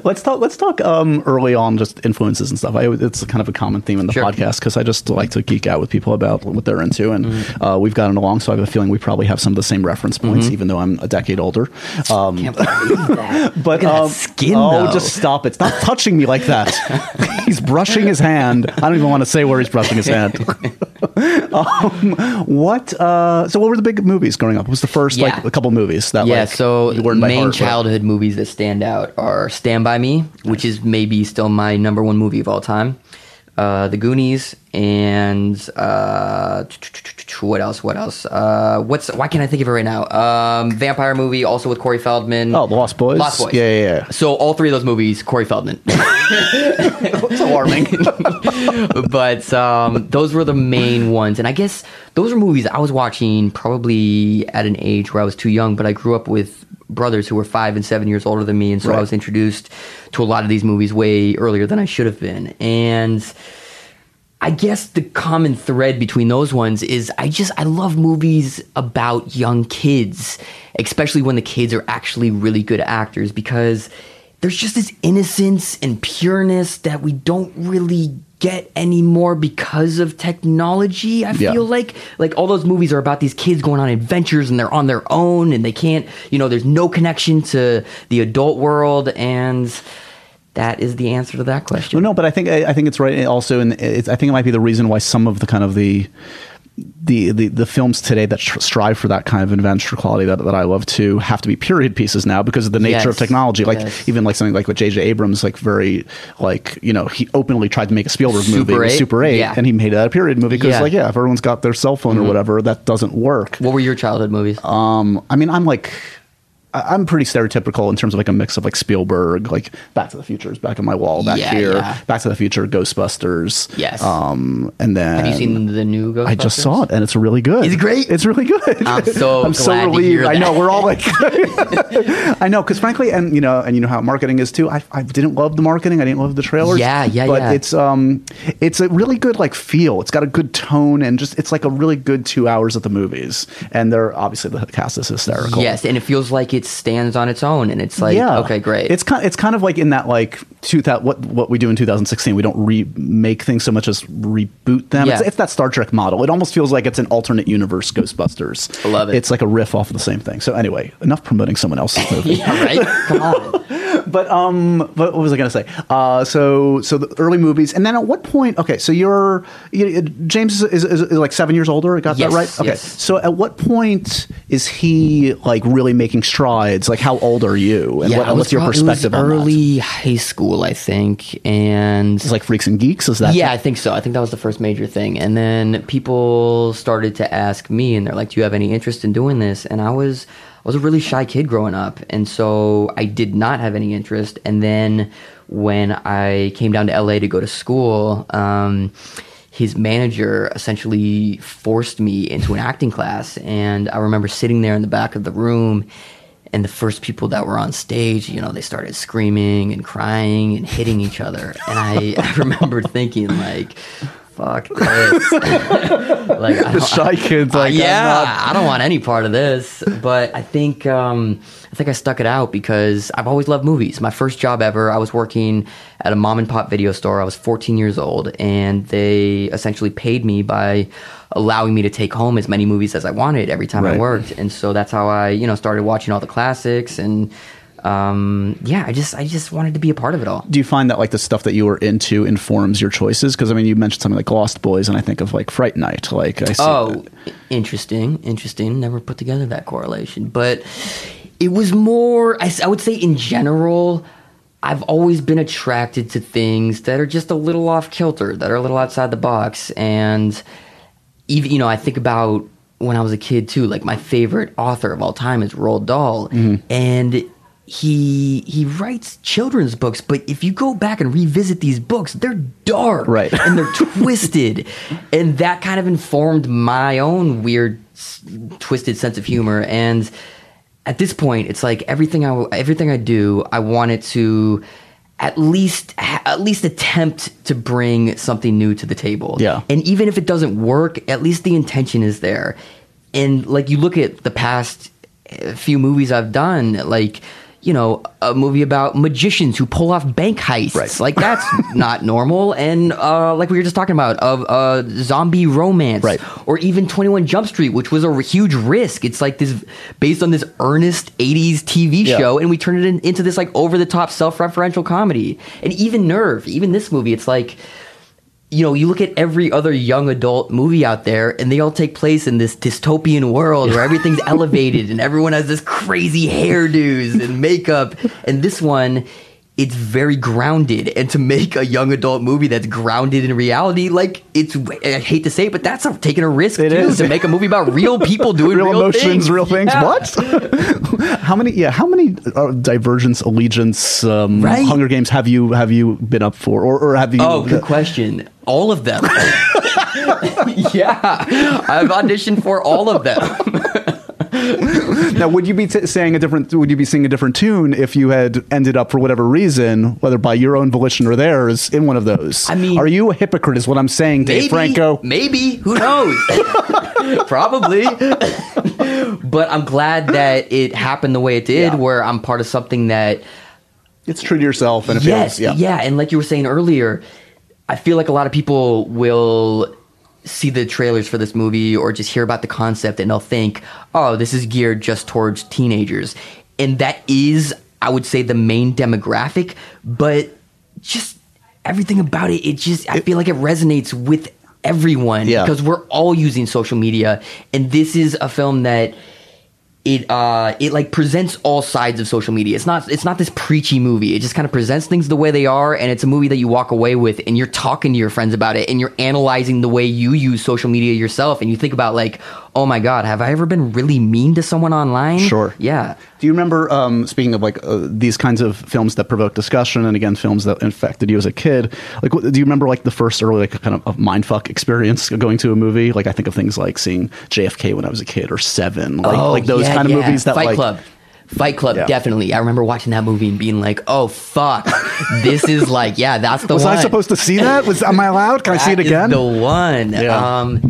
A: Let's talk. Let's talk um, early on, just influences and stuff. I, it's kind of a common theme in the
C: Sure.
A: podcast because I just like to geek out with people about what they're into, and uh, we've gotten along. So I have a feeling we probably have some of the same reference points, even though I'm a decade older. Um,
C: Can't believe that.
A: but
C: Look that
A: um,
C: skin,
A: oh,
C: though.
A: just stop it! Stop touching me like that. he's brushing his hand. I don't even want to say where he's brushing his hand. um, what? Uh, so, what were the big movies growing up? What was the first
C: Yeah.
A: like a couple movies that
C: yeah,
A: like
C: so
A: you learned by
C: main
A: heart, right?
C: childhood movies that stand out are Stand By Me, which is maybe still my number one movie of all time. Uh, the Goonies and uh, what else? What else? Uh, what's why can't I think of it right now? Um, vampire movie, also with Corey Feldman.
A: Oh, The Lost Boys.
C: Lost Boys.
A: Yeah, yeah, yeah.
C: So all three of those movies, Corey Feldman.
A: It's alarming.
C: but um, those were the main ones, and I guess those were movies I was watching probably at an age where I was too young. But I grew up with brothers who were five and seven years older than me, and so
A: Right.
C: I was introduced to a lot of these movies way earlier than I should have been. And I guess the common thread between those ones is I just I love movies about young kids, especially when the kids are actually really good actors because there's just this innocence and pureness that we don't really get anymore because of technology. I
A: Yeah.
C: feel like like all those movies are about these kids going on adventures and they're on their own and they can't, you know, there's no connection to the adult world and that is the answer to that question.
A: Well, no, but I think I, I think it's right. Also, and it's, I think it might be the reason why some of the kind of the the the, the films today that tr- strive for that kind of adventure quality that, that I love too have to be period pieces now because of the nature of technology. Like
C: yes.
A: even like something like what J.J. Abrams like very like you know he openly tried to make a Spielberg movie
C: Super
A: with
C: 8?
A: Super Eight,
C: Yeah.
A: and he made that a period movie because
C: Yeah. Mm-hmm.
A: like yeah, if everyone's got their cell phone or whatever, that doesn't work.
C: what were your childhood movies?
A: Um, I mean, I'm like, I- I'm pretty stereotypical in terms of like a mix of like Spielberg, like Back to the Future is back on my wall back
C: Yeah,
A: here,
C: yeah.
A: Back to the Future, Ghostbusters.
C: Yes.
A: Um, and then
C: Have you seen the new Ghostbusters?
A: I just saw it and it's really good.
C: Is it great?
A: It's really good.
C: I'm so
A: I'm so relieved. I know we're all like, I know because frankly, and you know, and you know how marketing is too. I, I didn't love the marketing. I didn't love the trailers.
C: Yeah, yeah,
A: But
C: yeah.
A: it's um, it's a really good like feel. It's got a good tone and just it's like a really good two hours at the movies. And they're obviously the cast is hysterical.
C: Yes, and it feels like it stands on its own, and it's like, yeah. okay, great.
A: It's kind, it's kind of like in that like two thousand what what we do in 2016. We don't remake things so much as reboot them.
C: Yeah.
A: It's, it's that Star Trek model. It almost feels like it's an alternate universe Ghostbusters.
C: I love it.
A: It's like a riff off of the same thing. So anyway, enough promoting someone else's movie.
C: yeah, right. Come on.
A: but um, but what was I going to say? Uh, so so the early movies, and then at what point? Okay, so you're you, James is, is, is like seven years older. I got
C: Yes,
A: that right? Okay.
C: yes.
A: So at what point is he like really making strides? Like how old are you? And
C: Yeah,
A: what, what's your
C: prob- it was
A: perspective on that?
C: early high school, I think, and
A: It's like Freaks and Geeks. Is that?
C: yeah, I think so. I think that was the first major thing. And then people started to ask me, and they're like, "Do you have any interest in doing this?" And I was, I was a really shy kid growing up, and so I did not have any interest. And then when I came down to LA to go to school, um, his manager essentially forced me into an acting class. And I remember sitting there in the back of the room, and the first people that were on stage, you know, they started screaming and crying and hitting each other. And I, I remember thinking, like, fuck this. like,
A: The shy kids,
C: uh,
A: like, I'm
C: yeah,
A: not-
C: I don't want any part of this. But I think um, I think I stuck it out because I've always loved movies. My first job ever, I was working at a mom and pop video store. I was 14 years old, and they essentially paid me by allowing me to take home as many movies as I wanted every time I worked. And so that's how I, you know, started watching all the classics and. Um, yeah, I just I just wanted to be a part of it all.
A: Do you find that like the stuff that you were into informs your choices? Because I mean, you mentioned something like Lost Boys, and I think of like Fright Night. Like I see.
C: Oh, interesting, interesting. Never put together that correlation, but it was more. I would say in general, I've always been attracted to things that are just a little off kilter, that are a little outside the box, and even you know, I think about when I was a kid too. Like my favorite author of all time is Roald Dahl, and he he writes children's books. But if you go back and revisit these books, they're dark,
A: Right.
C: and they're twisted, and that kind of informed my own weird, s- twisted sense of humor. And at this point, it's like everything I everything I do, I want it to at least at least attempt to bring something new to the table.
A: Yeah.
C: And even if it doesn't work, at least the intention is there. And like you look at the past uh, few movies I've done, like you know, a movie about magicians who pull off bank heists.
A: Right.
C: Like that's not normal. And uh, like we were just talking about, of uh, zombie romance,
A: Right.
C: or even Twenty One Jump Street, which was a huge risk. It's like this based on this earnest '80s TV
A: Yeah.
C: show, and we turned it in, into this like over the top self referential comedy. And even Nerve, even this movie, it's like you know, you look at every other young adult movie out there, and they all take place in this dystopian world where everything's elevated and everyone has this crazy hairdos and makeup. And this one, it's very grounded. And to make a young adult movie that's grounded in reality, like it's, I hate to say it, but that's a, taking a risk
A: It
C: too,
A: is.
C: to make a movie about real people doing
A: real,
C: real,
A: emotions,
C: things.
A: real things.
C: Yeah.
A: What? how many? Yeah, how many uh, Divergence, Allegiance, um,
C: Right.
A: Hunger Games have you have you been up for, or, or have you?
C: Oh, good question. All of them. yeah, I've auditioned for all of them.
A: Now, would you be t- saying a different? Would you be singing a different tune if you had ended up for whatever reason, whether by your own volition or theirs, in one of those?
C: I mean-
A: are you a hypocrite? Is what I'm saying, Dave Franco.
C: Maybe. Who knows? Probably. but I'm glad that it happened the way it did,
A: Yeah.
C: where I'm part of something that
A: It's true to yourself, and it
C: yes,
A: feels,
C: yeah. and like you were saying earlier, I feel like a lot of people will see the trailers for this movie or just hear about the concept and they'll think, "Oh, this is geared just towards teenagers." And that is I would say the main demographic, but just everything about it it just I feel like it resonates with everyone
A: Yeah.
C: because we're all using social media and this is a film that it uh it like presents all sides of social media. It's not it's not this preachy movie. It just kind of presents things the way they are and it's a movie that you walk away with and you're talking to your friends about it and you're analyzing the way you use social media yourself and you think about like, "Oh my god, have I ever been really mean to someone online?"
A: Sure.
C: Yeah.
A: Do you remember, um, speaking of like uh, these kinds of films that provoke discussion, and again, films that infected you as a kid? Like, do you remember like the first early like kind of, of mindfuck experience going to a movie? Like, I think of things like seeing JFK when I was a kid, or Seven, like, like those
C: Oh, yeah,
A: kind of
C: yeah.
A: movies that
C: Fight
A: like.
C: Club. Fight Club,
A: Yeah.
C: definitely. I remember watching that movie and being like, "Oh fuck, this is like, yeah, that's the
A: Was
C: one."
A: I supposed to see that? Was am I allowed? Can I see it again?
C: the one.
A: Yeah.
C: Um,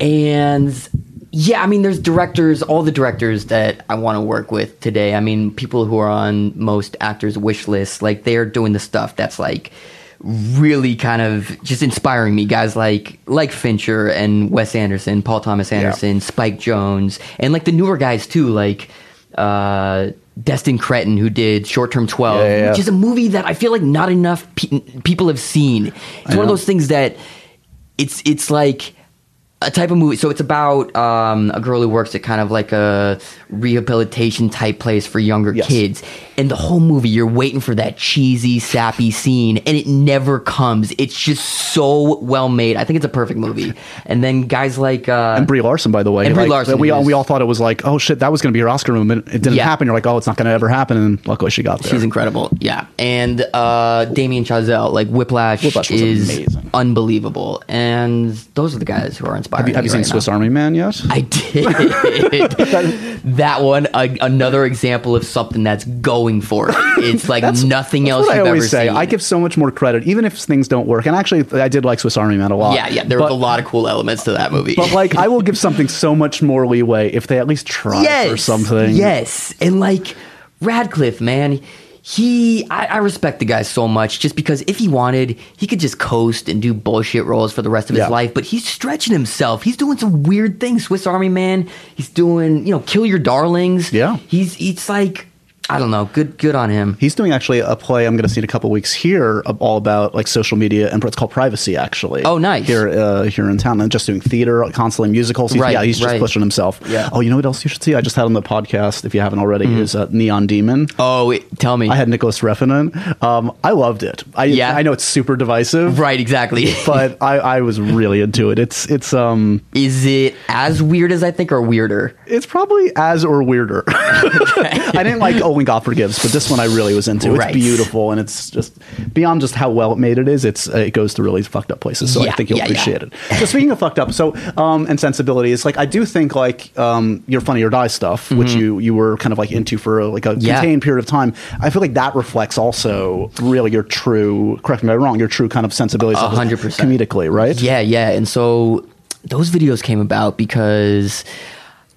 C: and yeah, I mean, there's directors, all the directors that I want to work with today. I mean, people who are on most actors' wish lists, like they're doing the stuff that's like really kind of just inspiring me. Guys like like Fincher and Wes Anderson, Paul Thomas Anderson, Spike Jonze, and like the newer guys too, like uh Destin Cretton who did Short Term 12,
A: Yeah, yeah, yeah.
C: which is a movie that I feel like not enough pe- people have seen. It's one
A: know.
C: of those things that it's it's like a type of movie. So it's about um, a girl who works at kind of like a rehabilitation type place for younger
A: Yes.
C: kids, and the whole movie you're waiting for that cheesy, sappy scene, and it never comes. It's just so well made. I think it's a perfect movie. And then guys like uh,
A: And Brie Larson, by the way,
C: And Brie
A: like,
C: Larson
A: we all we all thought it was like, oh shit, that was going to be her Oscar moment. It didn't
C: Yeah.
A: happen. You're like, oh, it's not going to ever happen, and luckily she got there.
C: She's incredible. Yeah. And uh Damien Chazelle, like Whiplash,
A: Whiplash was
C: is
A: amazing.
C: unbelievable. And those are the guys who are inspiring.
A: have you, have you seen
C: right
A: Swiss
C: now.
A: Army Man yet?
C: I did. that one, a, another example of something that's going for it. It's like nothing else
A: what I
C: you've
A: always
C: ever
A: say.
C: seen.
A: I give so much more credit, even if things don't work. And actually, I did like Swiss Army Man a lot.
C: yeah, yeah. There
A: but,
C: was a lot of cool elements to that movie.
A: But like, I will give something so much more leeway if they at least try
C: yes,
A: or something.
C: Yes, and like Radcliffe, man, he I, I respect the guy so much just because if he wanted, he could just coast and do bullshit roles for the rest of
A: Yeah.
C: his life. But he's stretching himself. He's doing some weird things. Swiss Army Man. He's doing you know Kill Your Darlings.
A: Yeah.
C: he's it's like I don't know. Good good on him.
A: He's doing actually a play I'm going to see in a couple weeks here, all about like social media and it's called Privacy. Actually,
C: Oh, nice.
A: Here, uh, here in town, and just doing theater, constantly musicals. He's,
C: Right,
A: yeah, he's just
C: right.
A: pushing himself.
C: Yeah.
A: Oh, you know what else you should see? I just had on the podcast. If you haven't already, is uh, Neon Demon.
C: Oh, wait, tell me.
A: I had Nicolas Refn. Um, I loved it. I,
C: Yeah?
A: I know it's super divisive,
C: right, exactly.
A: but I, I was really into it. It's it's um
C: Is it as weird as I think, or weirder?
A: it's probably as or weirder. I didn't like Only God Forgives, but this one I really was into. It's beautiful and it's just beyond just how well it made it is. It's uh, it goes to really fucked up places, so I think you'll
C: yeah, yeah.
A: appreciate it. So speaking of fucked up, so um, and sensibilities, like I do think like um, your Funny or Die stuff, which you you were kind of like into for like a
C: Mm-hmm. Yeah.
A: contained period of time. I feel like that reflects also really your true. Correct me if I'm wrong. Your true kind of sensibilities,
C: hundred percent.
A: comedically, right?
C: Yeah, yeah. And so those videos came about because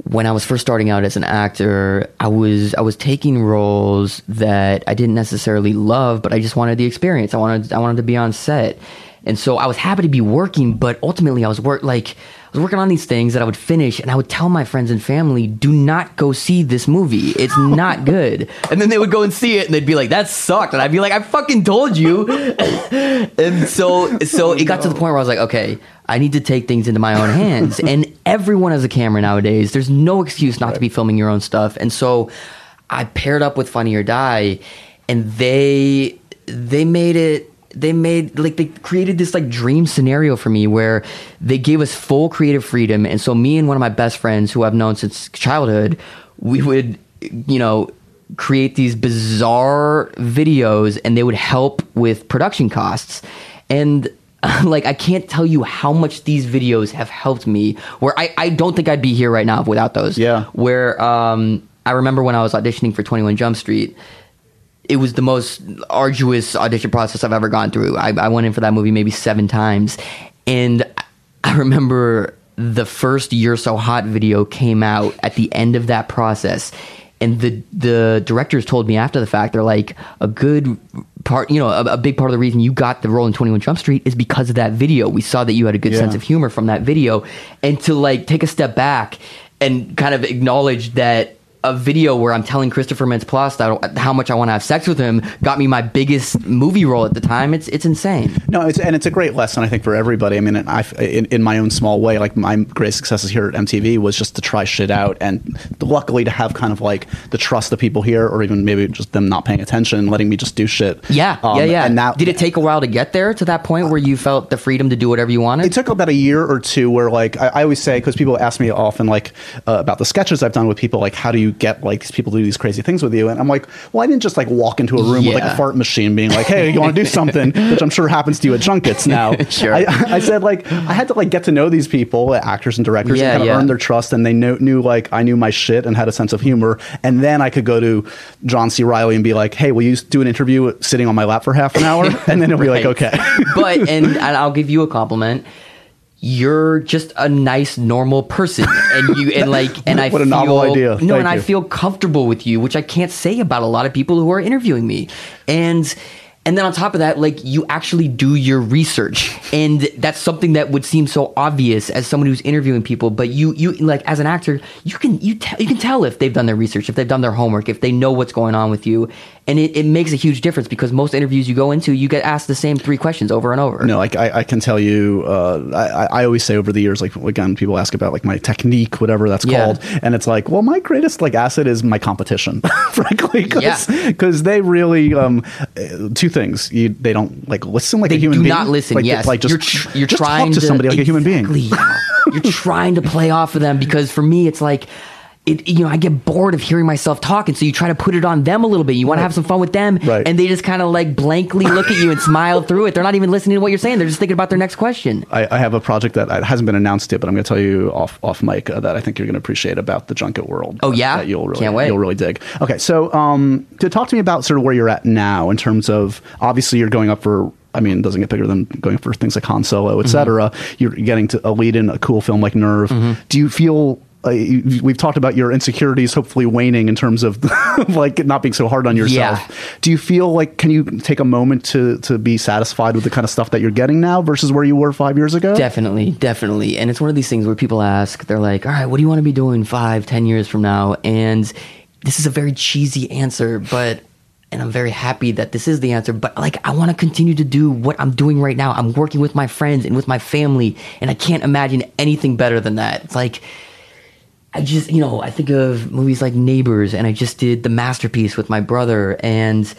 C: when I was first starting out as an actor, I was I was taking roles that I didn't necessarily love, but I just wanted the experience. I wanted I wanted to be on set. And so I was happy to be working, but ultimately I was work like I was working on these things that I would finish and I would tell my friends and family, do not go see this movie. It's not good. And then they would go and see it and they'd be like, that sucked. And I'd be like, I fucking told you. and so so it got to the point where I was like, okay, I need to take things into my own hands. and everyone has a camera nowadays. There's no excuse not to be filming your own stuff. And so I paired up with Funny or Die, and they they made it. They made like they created this like dream scenario for me where they gave us full creative freedom, and so me and one of my best friends who I've known since childhood, we would you know create these bizarre videos, and they would help with production costs, and like I can't tell you how much these videos have helped me. Where I, I don't think I'd be here right now without those.
A: Yeah.
C: Where um I remember when I was auditioning for Twenty One Jump Street, it was the most arduous audition process I've ever gone through. I, I went in for that movie maybe seven times, and I remember the first "You're So Hot" video came out at the end of that process, and the the directors told me after the fact they're like a good part, you know, a, a big part of the reason you got the role in Twenty One Jump Street is because of that video. We saw that you had a good
A: Yeah.
C: sense of humor from that video, and to like take a step back and kind of acknowledge that a video where I'm telling Christopher Mintz-Plasse that how much I want to have sex with him got me my biggest movie role at the time. It's it's insane.
A: No, it's and it's a great lesson I think for everybody. I mean, I in, in my own small way, like my greatest successes here at MTV was just to try shit out, and luckily to have kind of like the trust of people here, or even maybe just them not paying attention and letting me just do shit.
C: Yeah,
A: Um,
C: yeah, yeah.
A: And now,
C: Did it take a while to get there to that point where you felt the freedom to do whatever you wanted?
A: It took about a year or two where like I, I always say because people ask me often like uh, about the sketches I've done with people like how do you get like these people to do these crazy things with you. And I'm like well I didn't just like walk into a room with like a fart machine being like hey you want to do something? Which I'm sure happens to you at junkets now.
C: Sure.
A: I, I said like I had to like get to know these people actors and directors
C: Yeah,
A: and kind of
C: yeah.
A: earn their trust and they knew, knew like I knew my shit and had a sense of humor. And then I could go to John C. Reilly and be like hey will you do an interview sitting on my lap for half an hour? And then he'll be like okay.
C: But and, and I'll give you a compliment. You're just a nice, normal person, and you and like and I
A: What a
C: feel,
A: novel idea.
C: No,
A: Thank
C: and I feel comfortable with you, which I can't say about a lot of people who are interviewing me. And And then on top of that, like you actually do your research, and that's something that would seem so obvious as someone who's interviewing people. But you, you like as an actor, you can you te- you can tell if they've done their research, if they've done their homework, if they know what's going on with you, and it, it makes a huge difference because most interviews you go into, you get asked the same three questions over and over.
A: No, like I, I can tell you, uh, I, I always say over the years, like again, people ask about like my technique, whatever that's
C: Yeah.
A: called, and it's like, well, my greatest like asset is my competition, frankly, because
C: Yeah.
A: they really um, two things. You, they don't like listen like
C: they
A: a human
C: do
A: being.
C: not listen.
A: Like,
C: yes,
A: like just
C: you're, tr- you're
A: just
C: trying
A: talk to somebody like a human being.
C: Exactly. you're trying to play off of them because for me, it's like. It, you know, I get bored of hearing myself talk, and so you try to put it on them a little bit. You want to have some fun with them,
A: Right.
C: and they just kind of like blankly look at you and smile through it. They're not even listening to what you're saying; they're just thinking about their next question.
A: I, I have a project that hasn't been announced yet, but I'm going to tell you off off mic uh, that I think you're going to appreciate about the junket world.
C: Oh, yeah?
A: that you'll really
C: Can't wait.
A: you'll really dig. Okay, so um, to talk to me about sort of where you're at now in terms of obviously you're going up for. I mean, it doesn't get bigger than going for things like Han Solo, et cetera. You're getting to a lead in a cool film like Nerve. Do you feel? Uh, we've talked about your insecurities hopefully waning in terms of like not being so hard on yourself.
C: Yeah.
A: Do you feel like can you take a moment to to be satisfied with the kind of stuff that you're getting now versus where you were five years ago?
C: Definitely, definitely. And it's one of these things where people ask, they're like, all right, what do you want to be doing five, ten years from now? And this is a very cheesy answer, but and I'm very happy that this is the answer, but like I want to continue to do what I'm doing right now. I'm working with my friends and with my family, and I can't imagine anything better than that. It's like I just, you know, I think of movies like Neighbors, and I just did The Masterpiece with my brother, and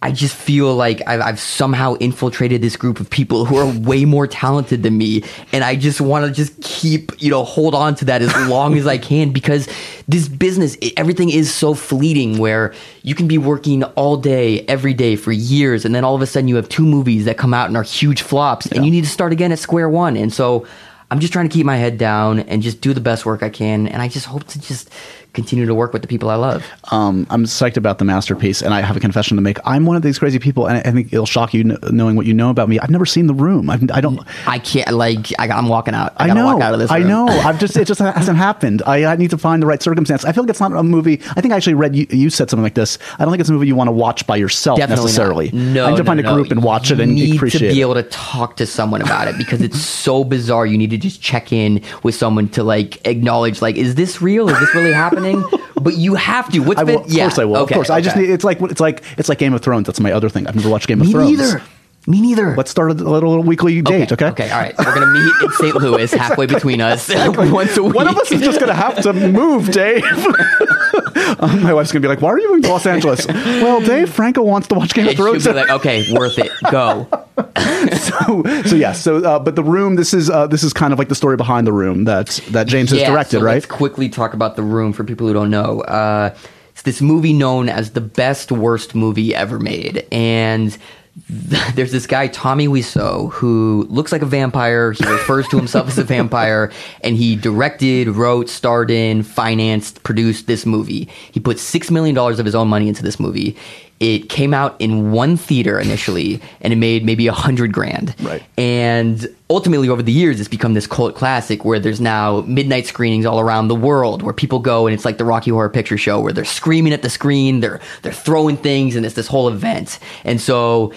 C: I just feel like I've, I've somehow infiltrated this group of people who are way more talented than me, and I just want to just keep, you know, hold on to that as long as I can because this business, it, everything is so fleeting. Where you can be working all day, every day for years, and then all of a sudden you have two movies that come out and are huge flops, and you need to start again at square one, and so. I'm just trying to keep my head down and just do the best work I can. And I just hope to just continue to work with the people I love.
A: um, I'm psyched about the masterpiece, and I have a confession to make. I'm one of these crazy people, and I think it'll shock you kn- knowing what you know about me. I've never seen The Room. I've, I don't.
C: I can't, like, I, I'm walking out. I,
A: I know.
C: walk out of this
A: I know. I've just it just hasn't happened. I, I need to find the right circumstance. I feel like it's not a movie. I think I actually read you, you said something like this. I don't think it's a movie you want to watch by yourself
C: Definitely
A: necessarily.
C: Not. No,
A: I need to
C: no,
A: find
C: no,
A: a group and watch it and
C: need
A: appreciate
C: to be
A: it.
C: able to talk to someone about it because it's so bizarre. You need to just check in with someone to like acknowledge, like, is this real? Is this really happening? But you have to. What's
A: I will,
C: been?
A: of
C: yeah,
A: course I will.
C: Okay,
A: of course. I just need. It's like it's like it's like Game of Thrones. That's my other thing. I've never watched Game of
C: Me
A: Thrones.
C: neither. Me neither.
A: Let's start a little, little weekly date. Okay.
C: Okay. All right. So we're gonna meet in St. Louis, halfway between us, once a week.
A: One of us is just going to have to move, Dave. Um, my wife's going to be like, "Why are you moving to Los Angeles?" well, Dave Franco wants to watch Game of
C: she'll
A: Thrones.
C: be like, okay, worth it. Go.
A: so, so yes. So, uh, but the room. This is uh, this is kind of like the story behind the room that that James has directed,
C: so
A: right?
C: Let's quickly talk about the room for people who don't know. Uh, it's this movie known as the best worst movie ever made, and there's this guy Tommy Wiseau who looks like a vampire. He refers to himself as a vampire, and he directed, wrote, starred in, financed, produced this movie. He put six million dollars of his own money into this movie. It came out in one theater initially, and it made maybe a hundred grand.
A: Right.
C: And ultimately, over the years, it's become this cult classic where there's now midnight screenings all around the world where people go and it's like the Rocky Horror Picture Show where they're screaming at the screen, they're they're throwing things, and it's this whole event. And so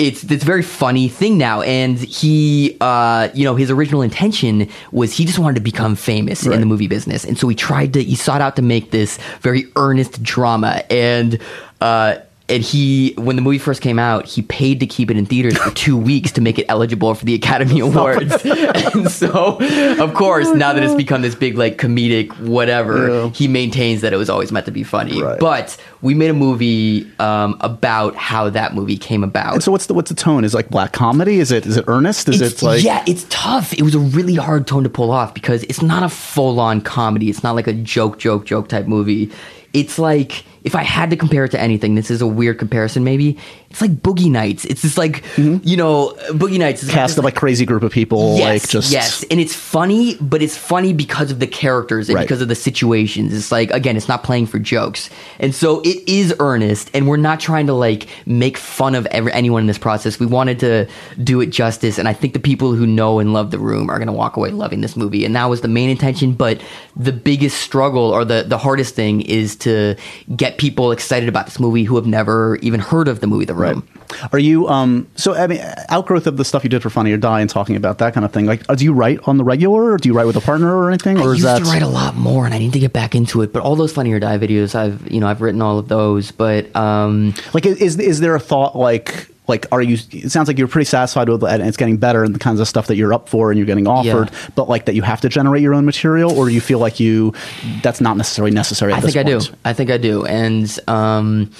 C: it's this very funny thing now. And he, uh, you know, his original intention was he just wanted to become famous in the movie business, and so he tried to he sought out to make this very earnest drama and. Uh, and he, when the movie first came out, he paid to keep it in theaters for two weeks to make it eligible for the Academy Awards. and so, of course, now that it's become this big, like, comedic whatever,
A: Yeah.
C: he maintains that it was always meant to be funny.
A: Right.
C: But we made a movie um, about how that movie came about.
A: And so, what's the what's the tone? Is it like black comedy? Is it is it earnest? Is
C: It's-
A: it like
C: yeah, it's tough. It was a really hard tone to pull off because it's not a full on comedy. It's not like a joke, joke, joke type movie. It's like if I had to compare it to anything, this is a weird comparison. Maybe it's like Boogie Nights. It's just like you know, Boogie Nights is
A: Mm-hmm. cast of like crazy group of people?
C: Yes,
A: like just
C: yes, and it's funny, but it's funny because of the characters and
A: Right.
C: because of the situations. It's like again, it's not playing for jokes, and so it is earnest. And we're not trying to like make fun of every, anyone in this process. We wanted to do it justice, and I think the people who know and love the room are going to walk away loving this movie, and that was the main intention. But the biggest struggle or the the hardest thing is to get get people excited about this movie who have never even heard of the movie The Room.
A: Are you um so I mean outgrowth of the stuff you did for Funny or Die and talking about that kind of thing? Like, uh, do you write on the regular, or do you write with a partner or anything, or
C: I
A: is
C: used
A: that
C: to write a lot more, and I need to get back into it. But all those Funny or Die videos, I've you know I've written all of those. But um,
A: like is is there a thought like like are you it sounds like you're pretty satisfied with it and it's getting better and the kinds of stuff that you're up for and you're getting offered
C: Yeah.
A: but like that you have to generate your own material or do you feel like you that's not necessarily necessary
C: I think I do. I think I do. And um,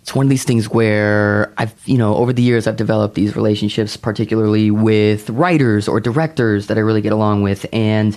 C: it's one of these things where I've, you know, over the years I've developed these relationships, particularly with writers or directors that I really get along with. And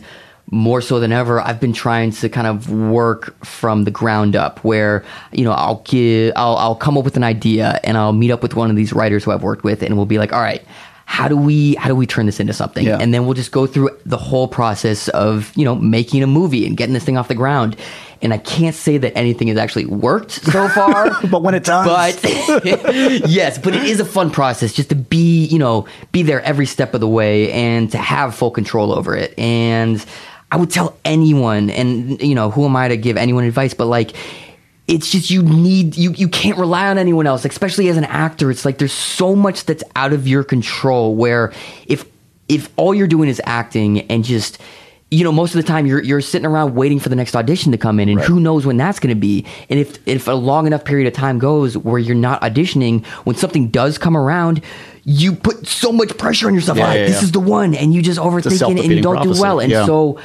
C: more so than ever, I've been trying to kind of work from the ground up where, you know, I'll give, I'll, I'll come up with an idea and I'll meet up with one of these writers who I've worked with and we'll be like, all right, how do we how do we turn this into something
A: Yeah.
C: and then we'll just go through the whole process of you know making a movie and getting this thing off the ground and i can't say that anything has actually worked so far
A: But when it does.
C: but yes but it is a fun process just to be you know be there every step of the way and to have full control over it and i would tell anyone and you know who am i to give anyone advice but like it's just you need you you can't rely on anyone else especially as an actor. It's like there's so much that's out of your control where if if all you're doing is acting and just you know most of the time you're you're sitting around waiting for the next audition to come in and who knows when that's going to be. And if if a long enough period of time goes where you're not auditioning when something does come around you put so much pressure on yourself
A: Yeah,
C: like
A: yeah,
C: this
A: yeah.
C: is the one and you just overthink it and you don't do well. and so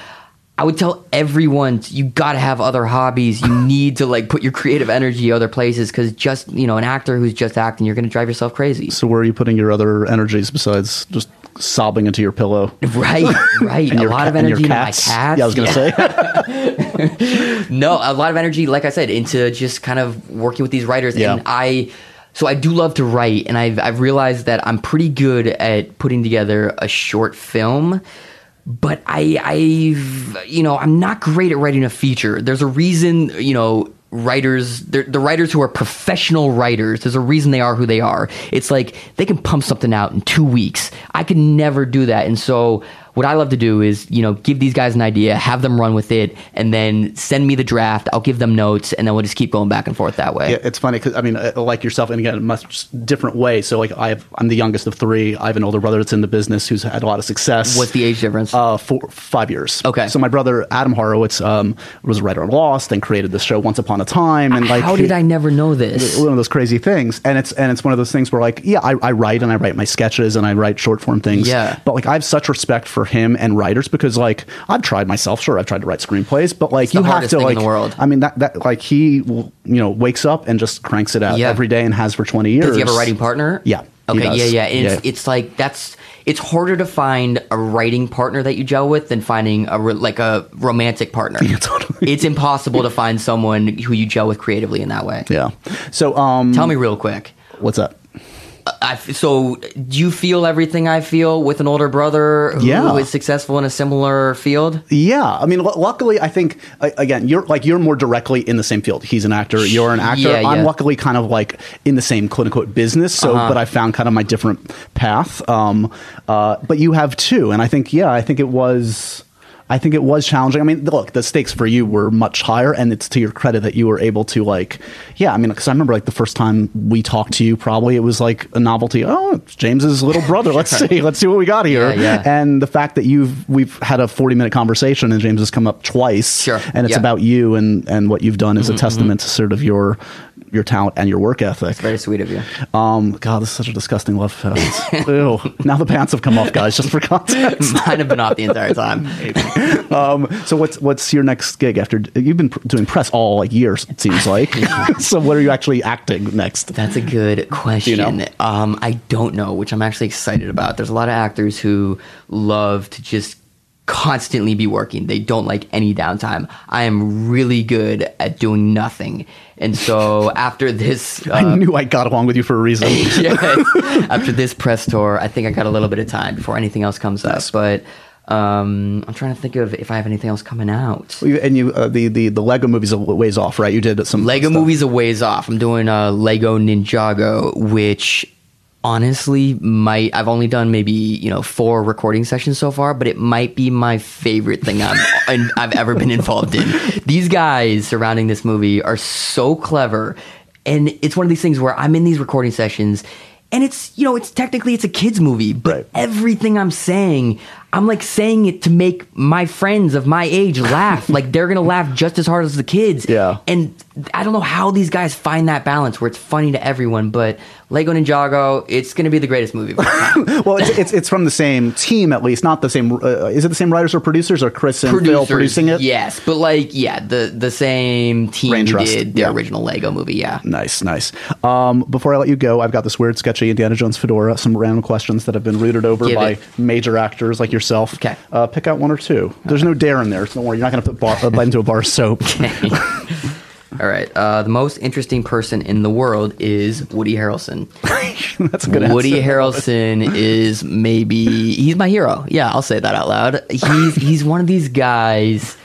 C: I would tell everyone you got to have other hobbies. You need to like put your creative energy other places because just you know an actor who's just acting, you're going to drive yourself crazy.
A: so where are you putting your other energies besides just sobbing into your pillow
C: Right, right. a lot
A: ca-
C: of energy into my
A: cats? yeah i was gonna say
C: no, a lot of energy, like I said, into just kind of working with these writers.
A: Yeah.
C: And I, so I do love to write, and I've I've realized that I'm pretty good at putting together a short film. But I, I've, you know, I'm not great at writing a feature. There's a reason, you know, writers, the writers who are professional writers, there's a reason they are who they are. It's like they can pump something out in two weeks. I could never do that. And so what I love to do is, you know, give these guys an idea, have them run with it, and then send me the draft. I'll give them notes, and then we'll just keep going back and forth that way.
A: Yeah, it's funny because I mean, uh, like yourself, and again, a much different way. So, like, I have, I'm the youngest of three. I have an older brother that's in the business who's had a lot of success.
C: What's the age difference?
A: Uh, four, five years.
C: Okay.
A: So my brother Adam Horowitz um, was a writer on Lost and created this show Once Upon a Time. And like,
C: How did I never know this?
A: One of those crazy things, and it's and it's one of those things where like, yeah, I, I write and I write my sketches and I write short form things.
C: Yeah.
A: But like, I have such respect for him and writers because like I've tried myself. Sure, I've tried to write screenplays, but like you have to like.
C: the world.
A: I mean that that like he you know wakes up and just cranks it out
C: Yeah.
A: every day and has for twenty years.
C: Does he have a writing partner?
A: Yeah,
C: Okay. Yeah. Yeah. And It's,
A: Yeah.
C: it's like that's it's harder to find a writing partner that you gel with than finding a like a romantic partner.
A: Yeah, totally.
C: It's impossible to find someone who you gel with creatively in that way.
A: Yeah. So um,
C: Tell me real quick.
A: what's up?
C: I f so, do you feel everything I feel with an older brother who
A: Yeah.
C: is successful in a similar field?
A: Yeah, I mean, lu- luckily, I think again, you're like you're more directly in the same field. He's an actor, you're an actor.
C: Yeah,
A: I'm
C: yeah.
A: luckily kind of like in the same quote unquote business. So,
C: Uh-huh.
A: but I found kind of my different path. Um, uh, but you have too, and I think yeah, I think it was. I think it was challenging. I mean, look, the stakes for you were much higher, and it's to your credit that you were able to like, yeah. I mean, because I remember like the first time we talked to you, probably it was like a novelty. Oh, it's James's little brother. Let's see, let's see what we got here.
C: Yeah, yeah.
A: And the fact that you've we've had a forty minute conversation, and James has come up twice,
C: Sure,
A: and it's
C: yeah. Mm-hmm,
A: about you and and what you've done is a testament to sort of your your talent and your work ethic.
C: Very sweet of you.
A: Um, God, this is such a disgusting love fest. Ew. Now the pants have come off, guys. Just for context.
C: Mine have been off the entire time.
A: Um, so what's what's your next gig after you've been pr- doing press all like years? It seems like. so what are you actually acting next?
C: That's a good question.
A: know?
C: Um, I don't know, which I'm actually excited about. There's a lot of actors who love to just constantly be working. They don't like any downtime. I am really good at doing nothing. And so after this,
A: I
C: uh,
A: knew I got along with you for a reason.
C: yes, after this press tour, I think I got a little bit of time before anything else comes up. But um, I'm trying to think of if I have anything else coming out.
A: You- and you uh, the, the the Lego movies a ways off, right? You did some
C: Lego
A: stuff.
C: movies a ways off. I'm doing uh, Lego Ninjago, which honestly might I've only done maybe you know four recording sessions so far, but it might be my favorite thing I'm, i've ever been involved in. These guys surrounding this movie are so clever, and it's one of these things where I'm in these recording sessions. And it's you know it's technically it's a kids movie, but
A: Right.
C: everything I'm saying, I'm like saying it to make my friends of my age laugh. like they're gonna laugh just as hard as the kids.
A: Yeah.
C: And I don't know how these guys find that balance where it's funny to everyone, but Lego Ninjago, it's going to be the greatest movie. of all time.
A: well, it's, it's it's from the same team at least, not the same. Uh, is it the same writers or producers or Chris and Phil producing it?
C: Yes, but like, yeah, the the same team who
A: trust,
C: did the
A: yeah.
C: original Lego movie. Yeah.
A: Nice, nice. Um, before I let you go, I've got this weird, sketchy Indiana Jones fedora. Some random questions that have been rooted over
C: Give
A: by
C: it.
A: major actors like yourself.
C: Okay.
A: Uh, pick out one or two. There's no dare in there. So don't worry. You're not going to put bar, uh, bite into a bar of soap.
C: All right. Uh, the most interesting person in the world is Woody Harrelson.
A: That's a good
C: Woody
A: answer.
C: Harrelson is maybe he's my hero. Yeah, I'll say that out loud. He's he's one of these guys.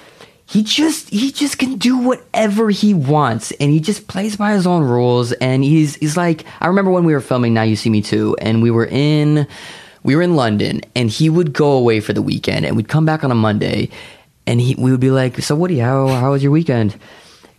C: He just he just can do whatever he wants, and he just plays by his own rules. And he's he's like I remember when we were filming Now You See Me 2, and we were in we were in London, and he would go away for the weekend, and we'd come back on a Monday, and he we would be like, "So Woody, how how was your weekend?"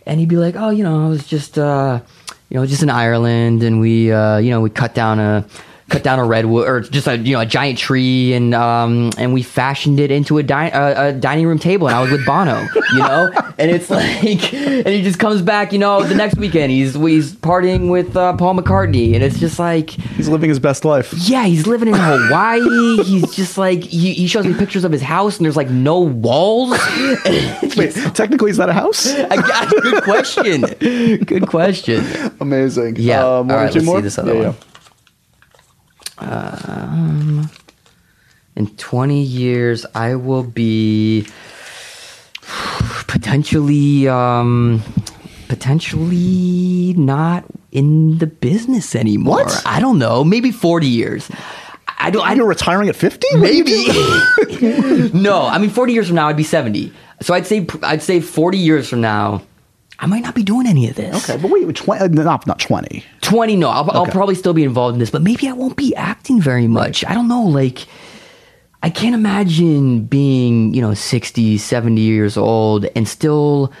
C: And he'd be like, "Oh, you know, I was just uh, you know just in Ireland, and we uh, you know we cut down a." Cut down a redwood, or just a you know a giant tree, and um and we fashioned it into a, di- a, a dining room table, and I was with Bono, you know, and it's like, and he just comes back, you know, the next weekend he's he's partying with uh, Paul McCartney, and it's just like,
A: He's living his best life.
C: yeah, he's living in Hawaii. he's just like he, he shows me pictures of his house, and there's like no walls.
A: Wait, technically, is that a house?
C: I good question. Good question.
A: Amazing.
C: Yeah.
A: Um,
C: All right, let's see this other
A: Yeah,
C: one. In 20 years, I will be potentially, um, potentially not in the business anymore.
A: What?
C: I don't know. Maybe 40 years. I don't. I
A: You're retiring at 50?
C: Maybe. no, I mean 40 years from now I'd be 70. So I'd say I'd say 40 years from now I might not be doing any of this.
A: Okay, but wait, 20, uh, not, not 20.
C: 20 no, I'll, I'll probably still be involved in this, but maybe I won't be acting very much. I don't know like I can't imagine being, you know, 60, 70 years old and still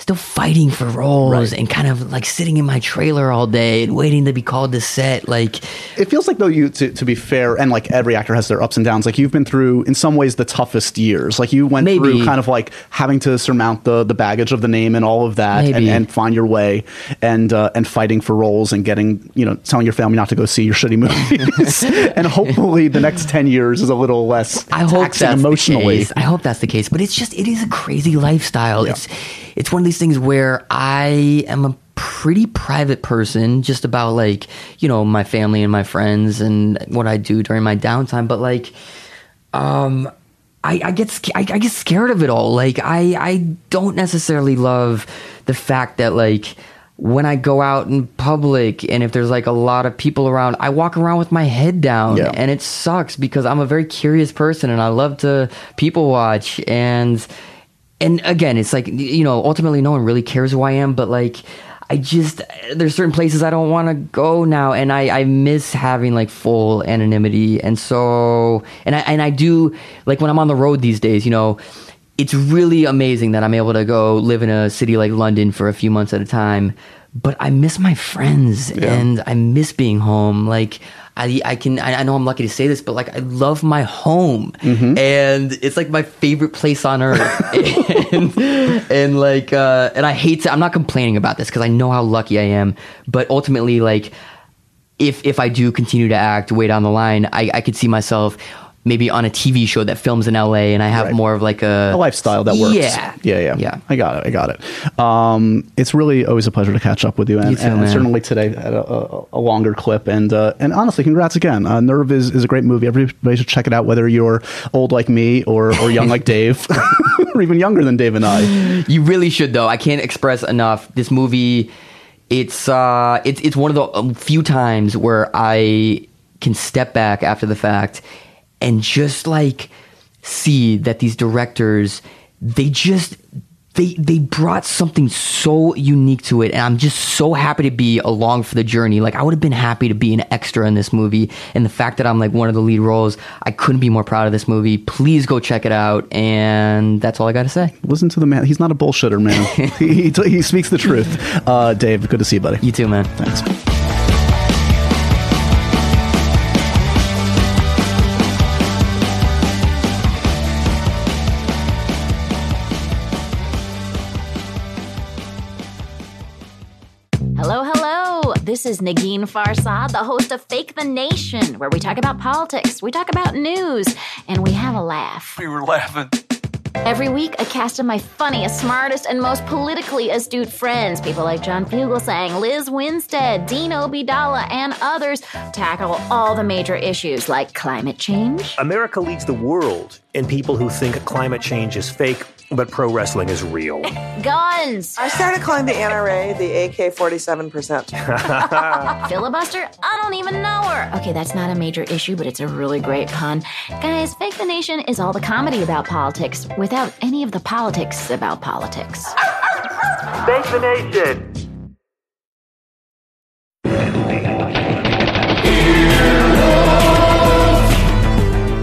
C: still fighting for roles
A: Right.
C: and kind of like sitting in my trailer all day and waiting to be called to set like
A: It feels like though you to, to be fair, and like every actor has their ups and downs. Like you've been through, in some ways, the toughest years. Like you went
C: Maybe.
A: through kind of like having to surmount the the baggage of the name and all of that, and, and find your way, and uh, and fighting for roles and getting you know telling your family not to go see your shitty movies. and hopefully, the next ten years is a little less
C: I hope that's
A: emotionally.
C: The case. I hope that's the case. But it's just it is a crazy lifestyle.
A: Yeah.
C: It's it's one of these things where I am a pretty private person, just about like you know my family and my friends and what I do during my downtime. But like, um. I, I get I, I get scared of it all. Like I I don't necessarily love the fact that like when I go out in public and if there's like a lot of people around, I walk around with my head down
A: Yeah.
C: and it sucks because I'm a very curious person and I love to people watch and and again, it's like you know, ultimately no one really cares who I am, but like I just there's certain places I don't want to go now, and I I miss having like full anonymity, and so and I and I do like when I'm on the road these days, you know. It's really amazing that I'm able to go live in a city like London for a few months at a time, but I miss my friends
A: Yeah.
C: and I miss being home. Like I, I can, I I know I'm lucky to say this, but like I love my home,
A: Mm-hmm.
C: and it's like my favorite place on earth. and, and like, uh, and I hate to, I'm not complaining about this because I know how lucky I am, but ultimately, like, if if I do continue to act way down the line, I, I could see myself maybe on a TV show that films in LA, and I have
A: Right.
C: more of like a,
A: a lifestyle that works.
C: Yeah,
A: yeah, yeah.
C: yeah.
A: I got it. I got it. Um, it's really always a pleasure to catch up with you, and,
C: You too,
A: and certainly today at a, a, a longer clip. And uh, and honestly, congrats again. Uh, Nerve is, is a great movie. Everybody should check it out, whether you're old like me or or young like Dave, or even younger than Dave and I.
C: You really should though. I can't express enough. This movie, it's uh, it's it's one of the few times where I can step back after the fact and just like see that these directors, they just they they brought something so unique to it and i'm just so happy to be along for the journey like i would have been happy to be an extra in this movie and the fact that i'm like one of the lead roles i couldn't be more proud of this movie please go check it out and that's all i gotta say
A: Listen to the man. He's not a bullshitter, man. he, he, he speaks the truth. Uh, Dave, good to see you, buddy.
C: you too man
A: Thanks.
D: This is Negin Farsad, the host of Fake the Nation, where we talk about politics, we talk about news, and we have a laugh.
E: We were laughing.
D: Every week, a cast of my funniest, smartest, and most politically astute friends, people like John Fugelsang, Liz Winstead, Dean Obeidallah, and others, tackle all the major issues like climate change,
F: America leads the world in people who think climate change is fake, but pro wrestling is real.
D: guns,
G: I started calling the NRA the AK 47%.
D: filibuster. I don't even know her. Okay, that's not a major issue, but it's a really great pun. Guys, Fake the Nation is all the comedy about politics without any of the politics about politics.
F: Fake the nation!